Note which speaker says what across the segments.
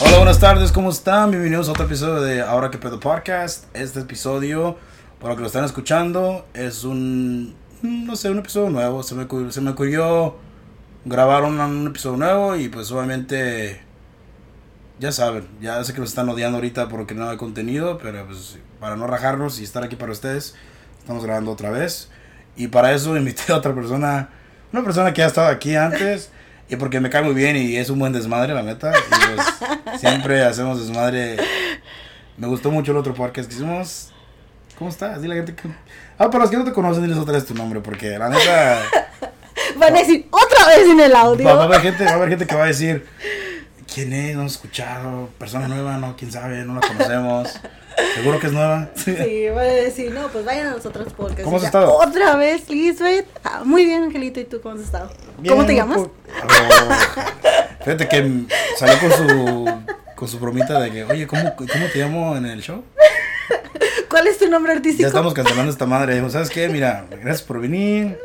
Speaker 1: Hola, buenas tardes, ¿cómo están? Bienvenidos a otro episodio de Ahora que pedo podcast. Este episodio, para los que lo están escuchando, es un, no sé, un episodio nuevo. Se me, se me ocurrió grabar un, episodio nuevo y pues obviamente, ya saben, ya sé que nos están odiando ahorita porque no hay contenido, pero pues para no rajarnos y estar aquí para ustedes, estamos grabando otra vez. Y para eso invité a otra persona, una persona que ha estado aquí antes. Y porque me cae muy bien y es un buen desmadre, la neta. Y pues, siempre hacemos desmadre. Me gustó mucho el otro podcast que hicimos. ¿Cómo estás? Dile a la gente que... Ah, para los que no te conocen, diles otra vez tu nombre. Porque la neta...
Speaker 2: Van a decir otra vez en el audio.
Speaker 1: Va, va a haber gente, va a haber gente que va a decir... ¿Quién es? No hemos escuchado. Persona nueva, no, quién sabe, no la conocemos. Seguro que es nueva.
Speaker 2: Sí, van a decir, no, pues vayan a los otros podcasts.
Speaker 1: ¿Cómo has
Speaker 2: ya,
Speaker 1: estado?
Speaker 2: Otra vez, Lisbeth. Ah, muy bien, Angelito. ¿Y tú cómo has estado? ¿Cómo te llamas?
Speaker 1: Oh, fíjate que salió con su con su bromita de que, oye, ¿cómo, ¿cómo te llamo en el show?
Speaker 2: ¿Cuál es tu nombre artístico?
Speaker 1: Ya estamos cancelando esta madre. Digo, ¿sabes qué? Mira, gracias por venir.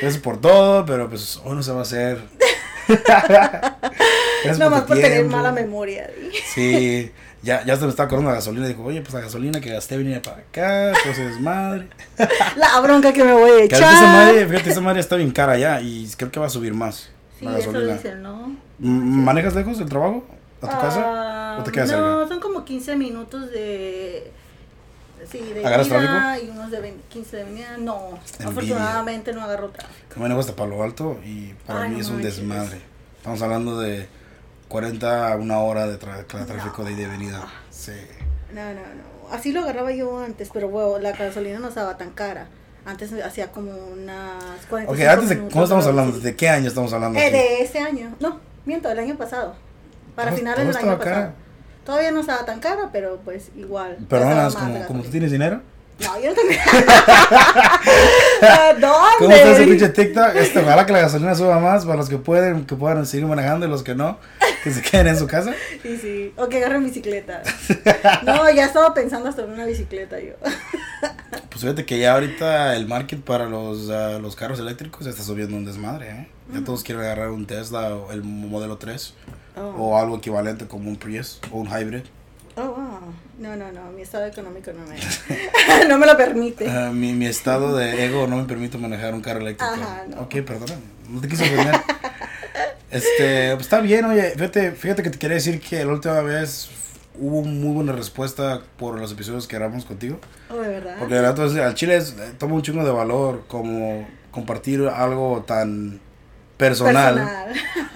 Speaker 1: Gracias por todo, pero pues hoy no se va a hacer. gracias
Speaker 2: Nomás
Speaker 1: tu
Speaker 2: por tener mala memoria.
Speaker 1: Sí, ya, ya se me estaba acordando la gasolina. Dijo, oye, pues la gasolina que gasté venía para acá, entonces es madre.
Speaker 2: La bronca que me voy a echar.
Speaker 1: esa madre, fíjate, esa madre está bien cara ya y creo que va a subir más.
Speaker 2: Sí,
Speaker 1: la
Speaker 2: eso
Speaker 1: gasolina.
Speaker 2: dicen, ¿no?
Speaker 1: M- ¿Manejas lejos del trabajo? ¿A tu casa?
Speaker 2: Ah,
Speaker 1: ¿O te quedas
Speaker 2: No,
Speaker 1: cerca?
Speaker 2: son como 15 minutos de. Sí, de
Speaker 1: ¿Agarras tráfico?
Speaker 2: y unos de 20 15 de venida. No,
Speaker 1: Envidia.
Speaker 2: afortunadamente no agarro tráfico.
Speaker 1: Que manejo hasta Palo Alto y para
Speaker 2: Ay,
Speaker 1: mí
Speaker 2: no
Speaker 1: es un
Speaker 2: manches.
Speaker 1: desmadre. Estamos hablando de 40 a una hora de tra- tra- tráfico
Speaker 2: No.
Speaker 1: de ida y venida. Sí.
Speaker 2: No, no, no. Así lo agarraba yo antes, pero bueno, la gasolina no estaba tan cara. Antes hacía como unas 45
Speaker 1: Ok, antes de, ¿cómo estamos hablando? ¿De qué año estamos hablando?
Speaker 2: Eh, de este año. No, miento, del año pasado. Para
Speaker 1: ¿Todo-
Speaker 2: finales del año
Speaker 1: cara?
Speaker 2: pasado. Todavía no estaba tan cara, pero pues igual. más
Speaker 1: como, como tú tienes dinero.
Speaker 2: No, yo no tengo. ¿A ¿Dónde?
Speaker 1: ¿Cómo está ese pinche TikTok? Este, ojalá que la gasolina suba más para los que pueden, que puedan seguir manejando y los que no, que se queden en su casa.
Speaker 2: Sí, sí. O que agarren bicicleta. No, ya estaba pensando hasta en una bicicleta yo.
Speaker 1: Pues fíjate que ya ahorita el market para los, ah, los carros eléctricos está subiendo un desmadre, ¿eh? Ya todos quieren agarrar un Tesla o el modelo 3
Speaker 2: Oh.
Speaker 1: o algo equivalente como un Prius o un hybrid.
Speaker 2: Oh, wow. No, no, no. Mi estado económico no me, no me lo permite.
Speaker 1: Ah, mi, mi estado de ego no me permite manejar un carro eléctrico.
Speaker 2: Ajá, no.
Speaker 1: Ok, perdona, no te quise ofender. este, pues está bien, oye, fíjate, fíjate que te quería decir que la última vez hubo muy buena respuesta por los episodios que grabamos contigo.
Speaker 2: Oh, de verdad.
Speaker 1: Porque de verdad, entonces, al chile es- eh, toma un chingo de valor como compartir algo tan personal.
Speaker 2: Personal.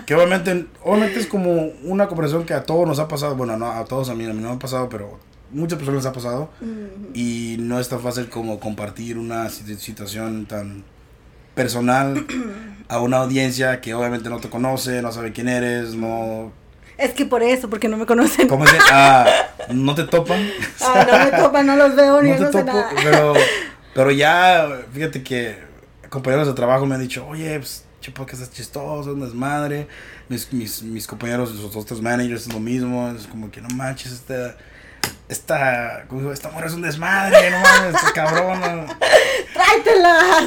Speaker 1: Que obviamente, obviamente es como una conversación que a todos nos ha pasado. Bueno, no a todos a mí, a mí no me ha pasado, pero muchas personas les ha pasado. Y no es tan fácil como compartir una si- situación tan personal a una audiencia que obviamente no te conoce, no sabe quién eres, no...
Speaker 2: Es que por eso, porque no me conocen.
Speaker 1: ¿Cómo se ah, no te topan.
Speaker 2: Ah, no me topan, no los veo ni
Speaker 1: no
Speaker 2: no,
Speaker 1: te
Speaker 2: sé
Speaker 1: topo,
Speaker 2: nada.
Speaker 1: pero, pero ya, fíjate que compañeros de trabajo me han dicho, oye, pues, che, podcast es chistoso, un desmadre. Mis, mis, mis compañeros, los otros managers, es lo mismo. Es como que no manches, esta, esta, como digo, esta morra es un desmadre, no mames, esta cabrona.
Speaker 2: ¡Tráetelas!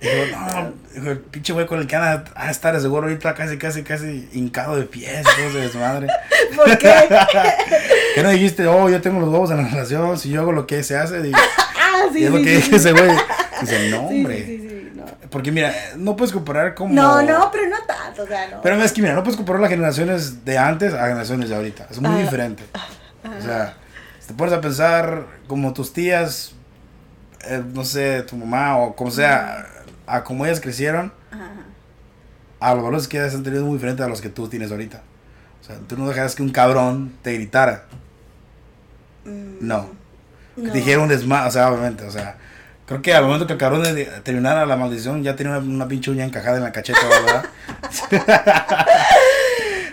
Speaker 1: Digo, no, dijo, el pinche güey con el que anda a estar de seguro ahorita casi, casi, casi hincado de pies, todo ese desmadre.
Speaker 2: ¿Por qué?
Speaker 1: ¿Qué no dijiste? Oh, yo tengo los huevos en la relación, si yo hago lo que se hace, digo,
Speaker 2: Ah, sí,
Speaker 1: y es
Speaker 2: sí,
Speaker 1: lo que
Speaker 2: sí,
Speaker 1: dije ese güey. Dice, no, hombre.
Speaker 2: no.
Speaker 1: Porque mira, no puedes comparar como...
Speaker 2: No, no, pero no tanto, o sea, no.
Speaker 1: Pero es que mira, no puedes comparar las generaciones de antes a generaciones de ahorita. Es muy
Speaker 2: Ah.
Speaker 1: diferente. O sea, si te pones a pensar como tus tías, eh, no sé, tu mamá o como sea, a como ellas crecieron,
Speaker 2: Ajá.
Speaker 1: a los valores que ellas han tenido muy diferentes a los que tú tienes ahorita. O sea, tú no dejas que un cabrón te gritara.
Speaker 2: Mm,
Speaker 1: No. Que te dijera un desmadre, o sea, obviamente, o sea... Creo que al momento que el cabrón de- terminara la maldición ya tenía una, una pinche uña encajada en la cacheta, ¿verdad?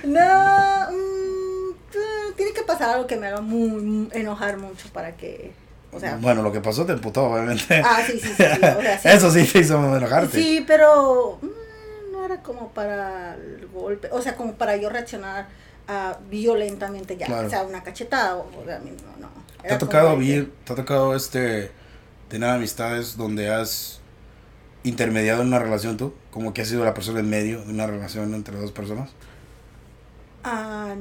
Speaker 2: No, mm, eh, tiene que pasar algo que me haga muy, muy enojar mucho para que, o sea,
Speaker 1: bueno, lo que pasó te emputó, obviamente.
Speaker 2: ah, sí, sí, sí, sí, o sea, sí.
Speaker 1: Eso sí te hizo enojarte.
Speaker 2: Sí, pero mm, no era como para el golpe, o sea, como para yo reaccionar ah, violentamente ya,
Speaker 1: Claro.
Speaker 2: o sea, una cachetada o, o sea, no, no.
Speaker 1: ¿Te ha tocado vivir, te ha tocado este tener amistades donde has intermediado en una relación tú? Como que has sido la persona en medio de una relación entre dos personas.
Speaker 2: Ah,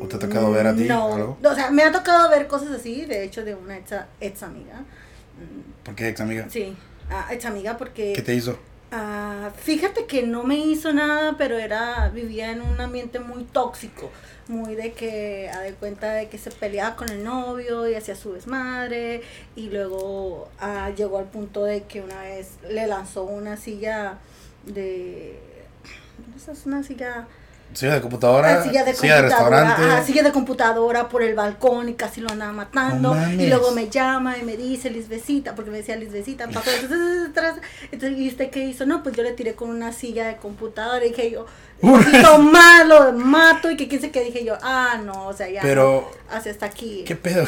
Speaker 1: ¿O te ha tocado ver a ti
Speaker 2: No,
Speaker 1: algo?
Speaker 2: o sea, me ha tocado ver cosas así, de hecho, de una ex, ex amiga.
Speaker 1: ¿Por qué, ex amiga?
Speaker 2: Sí, ah, ex amiga porque...
Speaker 1: ¿Qué te hizo?
Speaker 2: Ah, fíjate que no me hizo nada, pero era vivía en un ambiente muy tóxico, muy de que a de cuenta de que se peleaba con el novio y hacía su desmadre y luego ah, llegó al punto de que una vez le lanzó una silla de esa es una silla
Speaker 1: Silla de computadora,
Speaker 2: Ah, silla de
Speaker 1: silla de
Speaker 2: computadora,
Speaker 1: restaurante.
Speaker 2: ajá, silla de computadora por el balcón y casi lo andaba matando.
Speaker 1: No
Speaker 2: y luego me llama y me dice, Lisbecita, porque me decía Lisbecita, pasó. Entonces, ¿y usted qué hizo? No, pues yo le tiré con una silla de computadora y dije yo,
Speaker 1: Uy.
Speaker 2: hizo mal, lo mato y que quién sé qué dije yo, ah, no, o sea, ya.
Speaker 1: Pero,
Speaker 2: Hacia hasta aquí.
Speaker 1: ¿qué pedo?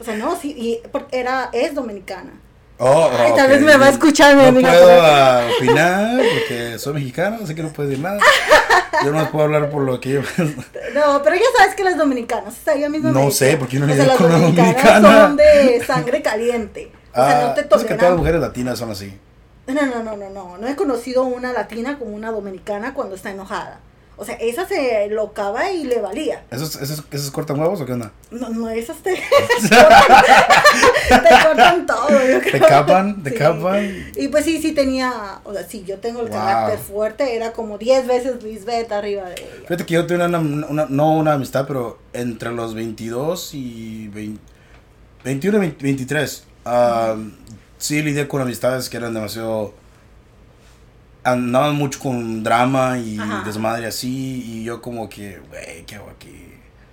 Speaker 2: O sea, no, sí, y porque era, es dominicana.
Speaker 1: Oh,
Speaker 2: Ay, tal
Speaker 1: ok.
Speaker 2: vez me va a escuchar mi
Speaker 1: no
Speaker 2: amiga
Speaker 1: puedo
Speaker 2: ahí.
Speaker 1: ah, opinar porque soy mexicano, así que no puedo decir nada. Yo no puedo hablar por lo que yo...
Speaker 2: No, pero ya sabes que las dominicanas, o sea, ella misma
Speaker 1: No
Speaker 2: me
Speaker 1: sé, porque yo no
Speaker 2: las
Speaker 1: con una dominicana.
Speaker 2: son de sangre caliente. O sea, no te
Speaker 1: Ah, es que todas las mujeres latinas son así.
Speaker 2: No, no, no, no, no. No he conocido una latina como una dominicana cuando está enojada. O sea, esa se locaba y le valía.
Speaker 1: ¿Esos, esos, esos cortan huevos o qué onda?
Speaker 2: No, no, esas te, te cortan todo. yo
Speaker 1: ¿Te
Speaker 2: creo.
Speaker 1: capan? ¿Te
Speaker 2: Sí.
Speaker 1: capan?
Speaker 2: Y pues sí, sí tenía, o sea, sí, yo tengo el
Speaker 1: Wow.
Speaker 2: carácter fuerte, era como 10 veces Lisbeth arriba de ella.
Speaker 1: Fíjate que yo tuve una, una- no una amistad, pero entre los 22 y 20 21 y 20 23, ah, sí lidié con amistades que eran demasiado... Andaban mucho con drama y
Speaker 2: Ajá.
Speaker 1: desmadre así, y yo como que, güey, ¿qué hago aquí?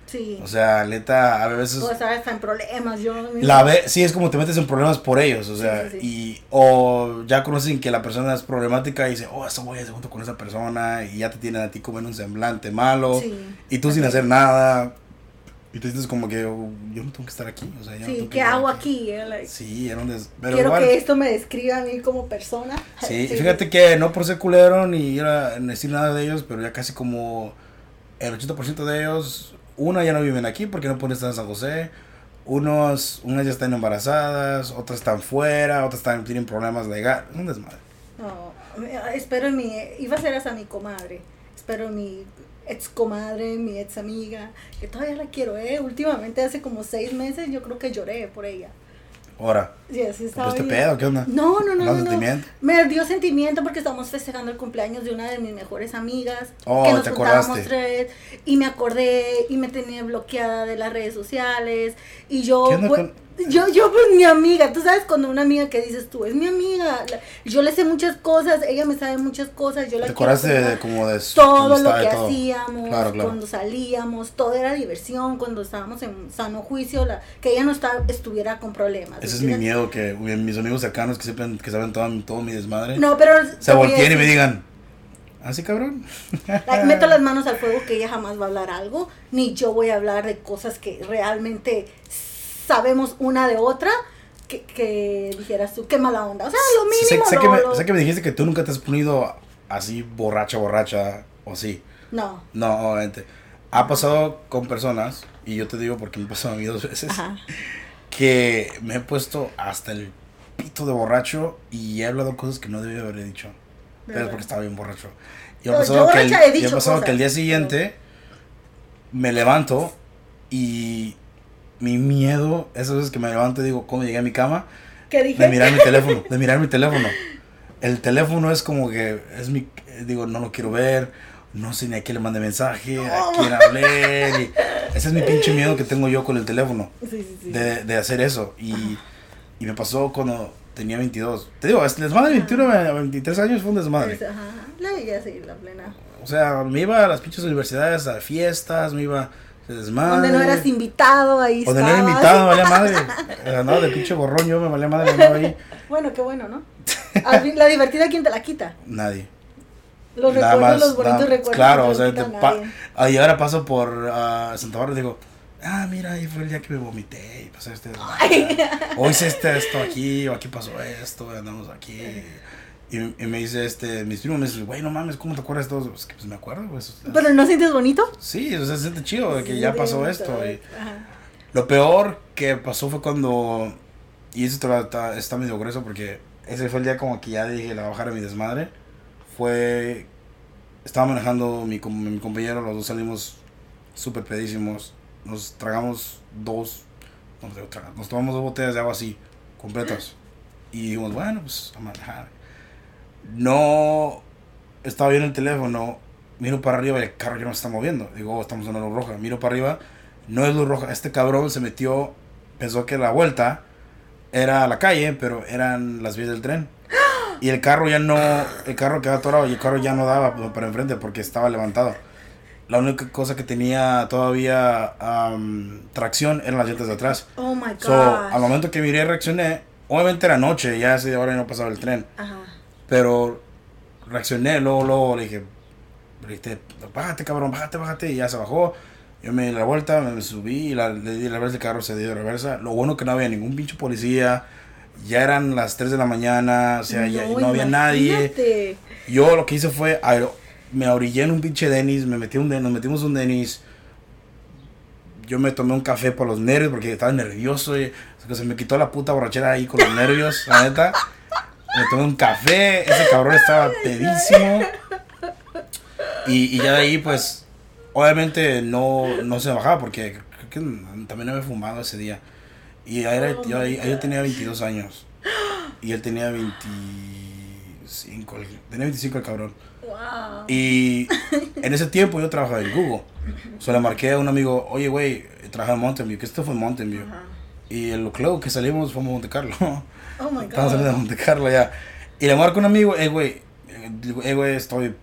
Speaker 2: Sí.
Speaker 1: O sea, neta, a veces...
Speaker 2: o sea, está en problemas, yo
Speaker 1: La ve, sí, es como te metes en problemas por ellos, o sea,
Speaker 2: Sí, sí, sí.
Speaker 1: y o ya conocen que la persona es problemática y dicen, oh, esta güey se junto con esa persona y ya te tienen a ti como en un semblante malo
Speaker 2: Sí.
Speaker 1: y tú sin hacer nada y te sientes como que oh, yo no tengo que estar aquí, o sea, yo no
Speaker 2: Sí,
Speaker 1: que
Speaker 2: ¿qué hago aquí? eh? Like,
Speaker 1: Sí, era un des... pero
Speaker 2: Quiero
Speaker 1: igual,
Speaker 2: que esto me describa a mí como persona.
Speaker 1: sí, fíjate que no por ser culero ni era decir nada de ellos, pero ya casi como el 80% de ellos, una ya no viven aquí porque no pueden estar en San José. Unos, unas ya están embarazadas, otras están fuera, otras están, tienen problemas legales. Un desmadre.
Speaker 2: No, espero en mi, iba a ser hasta mi comadre, espero en mi ex comadre, mi ex amiga, que todavía la quiero, eh, últimamente hace como seis meses yo creo que lloré por ella.
Speaker 1: Ahora,
Speaker 2: Sí, así estaba
Speaker 1: ¿pues te
Speaker 2: bien.
Speaker 1: pedo? ¿Qué onda?
Speaker 2: No, no, no,
Speaker 1: ¿Más
Speaker 2: no, no.
Speaker 1: sentimiento?
Speaker 2: Me dio sentimiento porque estamos festejando el cumpleaños de una de mis mejores amigas.
Speaker 1: Oh,
Speaker 2: que nos
Speaker 1: te
Speaker 2: juntábamos
Speaker 1: acordaste.
Speaker 2: tres y me acordé y me tenía bloqueada de las redes sociales y yo
Speaker 1: ¿Qué onda
Speaker 2: pues,
Speaker 1: con-
Speaker 2: yo yo pues mi amiga, tú sabes cuando una amiga que dices tú es mi amiga, la- yo le sé muchas cosas, ella me sabe muchas cosas, yo la
Speaker 1: ¿Te
Speaker 2: quiero
Speaker 1: acordaste de, como de su
Speaker 2: todo lo que
Speaker 1: todo?
Speaker 2: hacíamos,
Speaker 1: Claro, claro.
Speaker 2: cuando salíamos, todo era diversión, cuando estábamos en sano juicio, la, que ella no está, estuviera con problemas.
Speaker 1: Ese es mi miedo, que mis amigos cercanos que sepan, que saben todo, todo mi desmadre,
Speaker 2: No, pero
Speaker 1: se volteen y me digan, ¿así cabrón?
Speaker 2: Like, meto las manos al fuego que ella jamás va a hablar algo, ni yo voy a hablar de cosas que realmente sabemos una de otra, que, que dijeras tú, qué mala onda. O sea, lo
Speaker 1: sé,
Speaker 2: mínimo.
Speaker 1: sé
Speaker 2: lo-
Speaker 1: que me,
Speaker 2: lo-
Speaker 1: sé que me dijiste que tú nunca te has ponido así borracha, borracha, o así.
Speaker 2: No.
Speaker 1: No, obviamente. Ha pasado con personas, y yo te digo porque me pasó a mí dos veces,
Speaker 2: Ajá.
Speaker 1: que me he puesto hasta el pito de borracho y he hablado cosas que no debía haber dicho. Pero es porque estaba bien borracho. Y ha
Speaker 2: yo
Speaker 1: pasado, que el,
Speaker 2: he
Speaker 1: y ha
Speaker 2: dicho
Speaker 1: pasado que el día siguiente me levanto y mi miedo, esas veces que me levanto y digo, ¿cómo llegué a mi cama?
Speaker 2: ¿Qué dije?
Speaker 1: De mirar mi teléfono, de mirar mi teléfono. El teléfono es como que es mi, digo, no lo quiero ver, no sé ni a quién le mandé mensaje, a quién hablé. ese es mi pinche miedo que tengo yo con el teléfono,
Speaker 2: Sí, sí, sí.
Speaker 1: de, de hacer eso. Y, y me pasó cuando tenía 22. Te digo, este desmadre de 21 a 23 años fue un desmadre.
Speaker 2: Es- Ajá. La ella sí, la plena.
Speaker 1: O sea, me iba a las pinches universidades, a fiestas, me iba desmadre.
Speaker 2: Donde no eras invitado, ahí
Speaker 1: Donde no era
Speaker 2: estabas.
Speaker 1: invitado, valía madre. Andaba de pinche borrón, yo me valía madre, andaba ahí.
Speaker 2: Bueno, qué bueno, ¿no? Al fin, la divertida, ¿quién te la quita?
Speaker 1: Nadie.
Speaker 2: Los
Speaker 1: Nada
Speaker 2: recuerdos,
Speaker 1: más,
Speaker 2: los bonitos
Speaker 1: nada-
Speaker 2: recuerdos.
Speaker 1: Claro, o sea, te
Speaker 2: quita
Speaker 1: pa-
Speaker 2: nadie.
Speaker 1: a llegar paso por ah, Santa Bárbara y digo, ah, mira, ahí fue el día que me vomité y pasé este. Hoy hice este, esto aquí, o aquí pasó esto, andamos aquí. Y, y me dice este, mis primos me dicen, güey, no mames, ¿cómo te acuerdas de todo? Es que pues me acuerdo, pues.
Speaker 2: ¿Pero no sientes bonito?
Speaker 1: Sí, o sea, se siente chido de que
Speaker 2: Sí,
Speaker 1: ya pasó
Speaker 2: bonito,
Speaker 1: esto. Y lo peor que pasó fue cuando, y eso está, está, está medio grueso porque ese fue el día como que ya dije, la bajar a mi desmadre. Fue, estaba manejando mi, mi compañero, los dos salimos súper pedísimos. Nos tragamos dos, no sé, tra- nos tomamos dos botellas de agua así, completas. Y dijimos, bueno, pues a manejar. No estaba viendo el teléfono, miro para arriba y el carro ya no se está moviendo. Digo, oh, estamos en una luz roja. Miro para arriba, no es luz roja. Este cabrón se metió, pensó que la vuelta era a la calle, pero eran las vías del tren. Y el carro ya no, el carro quedaba atorado y el carro ya no daba para enfrente porque estaba levantado. La única cosa que tenía todavía tracción eran las llantas de atrás.
Speaker 2: Oh my god.
Speaker 1: So, al momento que miré, reaccioné. Obviamente era noche, ya hace hora y no pasaba el tren.
Speaker 2: Ajá.
Speaker 1: Pero reaccioné, luego, luego le dije, bájate cabrón, bájate, bájate. Y ya se bajó. Yo me di la vuelta, me subí y la, le di la reversa, el carro se dio de reversa. Lo bueno que no había ningún pinche policía. Ya eran las 3 de la mañana, o sea, ya no había nadie. Yo lo que hice fue, me orillé en un pinche Denis, me metí un Den- nos metimos un Denis. Yo me tomé un café por los nervios porque estaba nervioso. Y, o sea, se me quitó la puta borrachera ahí con los nervios, la neta. Me tomé un café, ese cabrón estaba pedísimo. Y, y ya de ahí, pues, obviamente no, no se bajaba porque creo que también había fumado ese día. Y ahí era- yo, ahí- yo tenía 22 años. Y él tenía 25. el- Tenía 25 el cabrón.
Speaker 2: Wow.
Speaker 1: Y en ese tiempo yo trabajaba en Google. Solo le marqué a un amigo, oye, güey, trabajaba en Mountain View, que esto fue en Mountain View.
Speaker 2: Ajá.
Speaker 1: Y el club que salimos fue a Monte Carlo.
Speaker 2: Oh my
Speaker 1: Estamos saliendo de
Speaker 2: god.
Speaker 1: Monte Carlo ya. Y le marco a un amigo, eh, güey, digo, eh, güey, estoy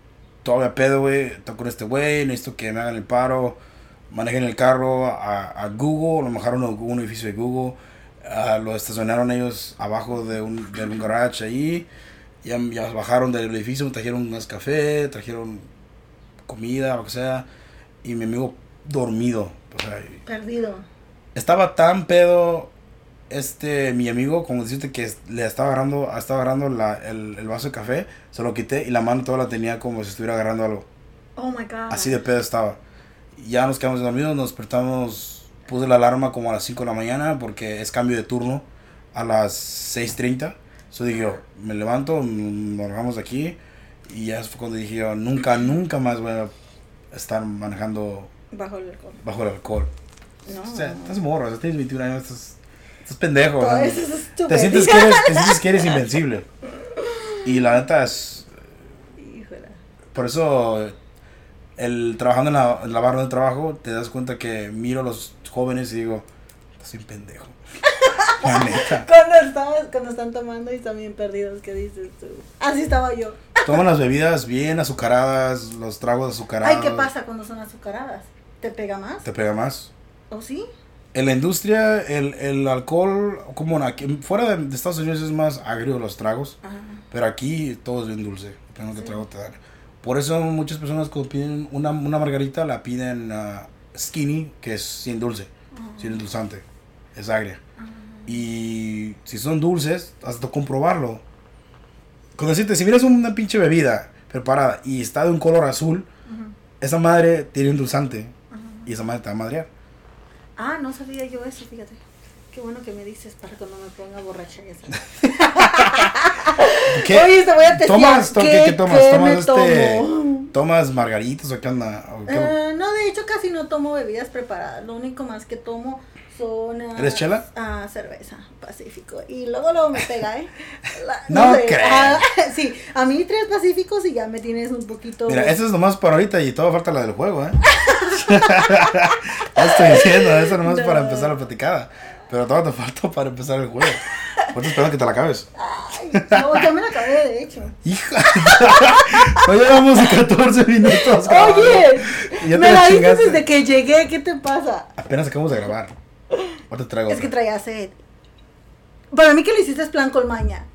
Speaker 1: todavía pedo, güey, estoy con este güey, necesito que me hagan el paro, manejen el carro a, a Google, lo bajaron a un edificio de Google, ah, lo estacionaron ellos abajo de un, de un garage ahí, ya, ya bajaron del edificio, trajeron más café, trajeron comida, lo que sea, y mi amigo dormido, o sea,
Speaker 2: Perdido.
Speaker 1: estaba tan pedo este mi amigo como decirte que le estaba agarrando estaba agarrando la- el, el vaso de café se lo quité y la mano toda la tenía como si estuviera agarrando algo
Speaker 2: Oh my god.
Speaker 1: así de pedo estaba ya nos quedamos dormidos nos despertamos puse la alarma como a las 5 de la mañana porque es cambio de turno a las 6.30 so dije yo me levanto nos bajamos de aquí y ya fue cuando dije yo nunca nunca más voy a estar manejando
Speaker 2: Bajo el alcohol.
Speaker 1: bajo el alcohol
Speaker 2: No.
Speaker 1: o sea, estás morro, o sea, tienes 21 años, estás, estás pendejo.
Speaker 2: Todo
Speaker 1: sea,
Speaker 2: eso es estúpido.
Speaker 1: te, sientes que eres, te sientes que eres invencible. Y la neta es,
Speaker 2: Híjole.
Speaker 1: por eso, el trabajando en la, en la barra de trabajo, te das cuenta que miro a los jóvenes y digo, estás un pendejo. La neta.
Speaker 2: Cuando, estamos, cuando están tomando y están bien perdidos, ¿qué dices tú? Así estaba yo.
Speaker 1: Toman las bebidas bien azucaradas, los tragos azucarados.
Speaker 2: Ay, ¿qué pasa cuando son azucaradas? ¿Te pega más?
Speaker 1: Te pega más.
Speaker 2: ¿O sí?
Speaker 1: En la industria, el, el alcohol, como en aquí, fuera de, de Estados Unidos es más agrio los tragos.
Speaker 2: Ajá.
Speaker 1: Pero aquí todo es bien dulce, depende de qué
Speaker 2: Sí.
Speaker 1: trago te dan. Por eso muchas personas cuando piden una, una margarita la piden ah, skinny, que es sin dulce, sin endulzante, es agria. Y si son dulces, hasta comprobarlo. Con decirte, si vienes una pinche bebida preparada y está de un color azul, esa madre tiene endulzante y esa madre te va a madrear.
Speaker 2: Ah, no sabía yo eso, fíjate. Qué bueno que me dices para que no me ponga borracha y así.
Speaker 1: ¿Qué?
Speaker 2: Oye, te voy a testear.
Speaker 1: ¿Tomas? ¿Qué,
Speaker 2: ¿Qué-
Speaker 1: tomas?
Speaker 2: qué
Speaker 1: ¿Tomas este? ¿Tomas margaritas o qué onda? ¿O qué?
Speaker 2: Eh, no, de hecho casi no tomo bebidas preparadas. Lo único más que tomo son... ah,
Speaker 1: ¿Eres chela?
Speaker 2: Ah, cerveza, Pacífico. Y luego luego me pega, ¿eh? La-
Speaker 1: No creo.
Speaker 2: ah, sí, a mí tres Pacíficos y ya me tienes un poquito...
Speaker 1: Mira, eso es nomás para ahorita y todo falta la del juego, ¿eh? Ya estoy diciendo, eso nomás
Speaker 2: No.
Speaker 1: para empezar la platicada. Pero todo te falta para empezar el juego. Ahorita esperando que te la acabes.
Speaker 2: No, ya me la acabé, de hecho.
Speaker 1: Hija. No llevamos 14 minutos. cabrón.
Speaker 2: Oye,
Speaker 1: ya
Speaker 2: me la dices desde que llegué, ¿qué te pasa?
Speaker 1: Apenas acabamos de grabar. Ahorita te traigo
Speaker 2: Es que traía sed. Para mí que lo hiciste es plan con maña.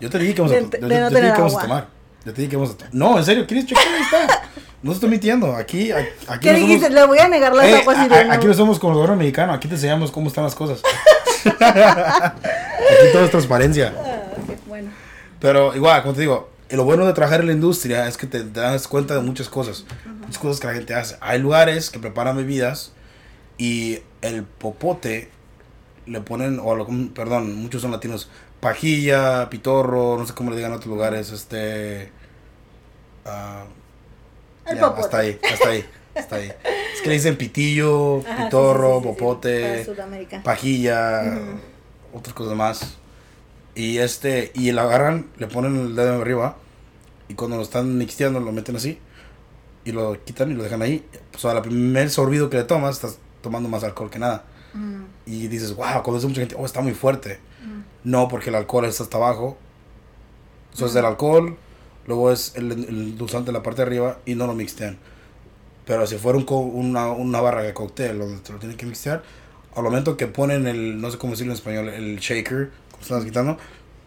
Speaker 1: Yo te dije que vamos a,
Speaker 2: de-
Speaker 1: yo-
Speaker 2: de
Speaker 1: yo
Speaker 2: no
Speaker 1: te dije que vamos a tomar. Yo te dije que vamos a tomar. No, en serio, ¿quieres checar? Ahí está. No estoy mintiendo. Aquí, aquí
Speaker 2: ¿Qué
Speaker 1: no
Speaker 2: dijiste?
Speaker 1: somos-
Speaker 2: Le voy a negar las
Speaker 1: Eh,
Speaker 2: aguas
Speaker 1: a- aquí no somos como el gobierno mexicano, aquí te enseñamos cómo están las cosas. aquí todo es transparencia.
Speaker 2: Ah, bueno.
Speaker 1: Pero igual, como te digo, lo bueno de trabajar en la industria es que te, das cuenta de muchas cosas. Muchas cosas que la gente hace. Hay lugares que preparan bebidas y el popote le ponen, o lo- perdón, muchos son latinos, pajilla, pitorro, no sé cómo le digan en otros lugares, este... ah,
Speaker 2: El
Speaker 1: ya, hasta ahí, hasta ahí, hasta ahí. Es que le dicen pitillo,
Speaker 2: Ajá,
Speaker 1: pitorro,
Speaker 2: sí, sí,
Speaker 1: popote, pajilla,
Speaker 2: Ujú.
Speaker 1: otras cosas más. Y este, y lo agarran, le ponen el dedo arriba y cuando lo están mixteando lo meten así y lo quitan y lo dejan ahí. Pues a la primer sorbido que le tomas estás tomando más alcohol que nada. Y dices, wow, cuando mucha gente, oh, está muy fuerte. No, porque el alcohol está hasta abajo. Eso es el alcohol, luego es el, el dulzante en la parte de arriba y no lo mixtean. Pero si fuera un co- una, una barra de cóctel donde te lo tienen que mixtear, al momento que ponen el, no sé cómo decirlo en español, el shaker, como estás quitando,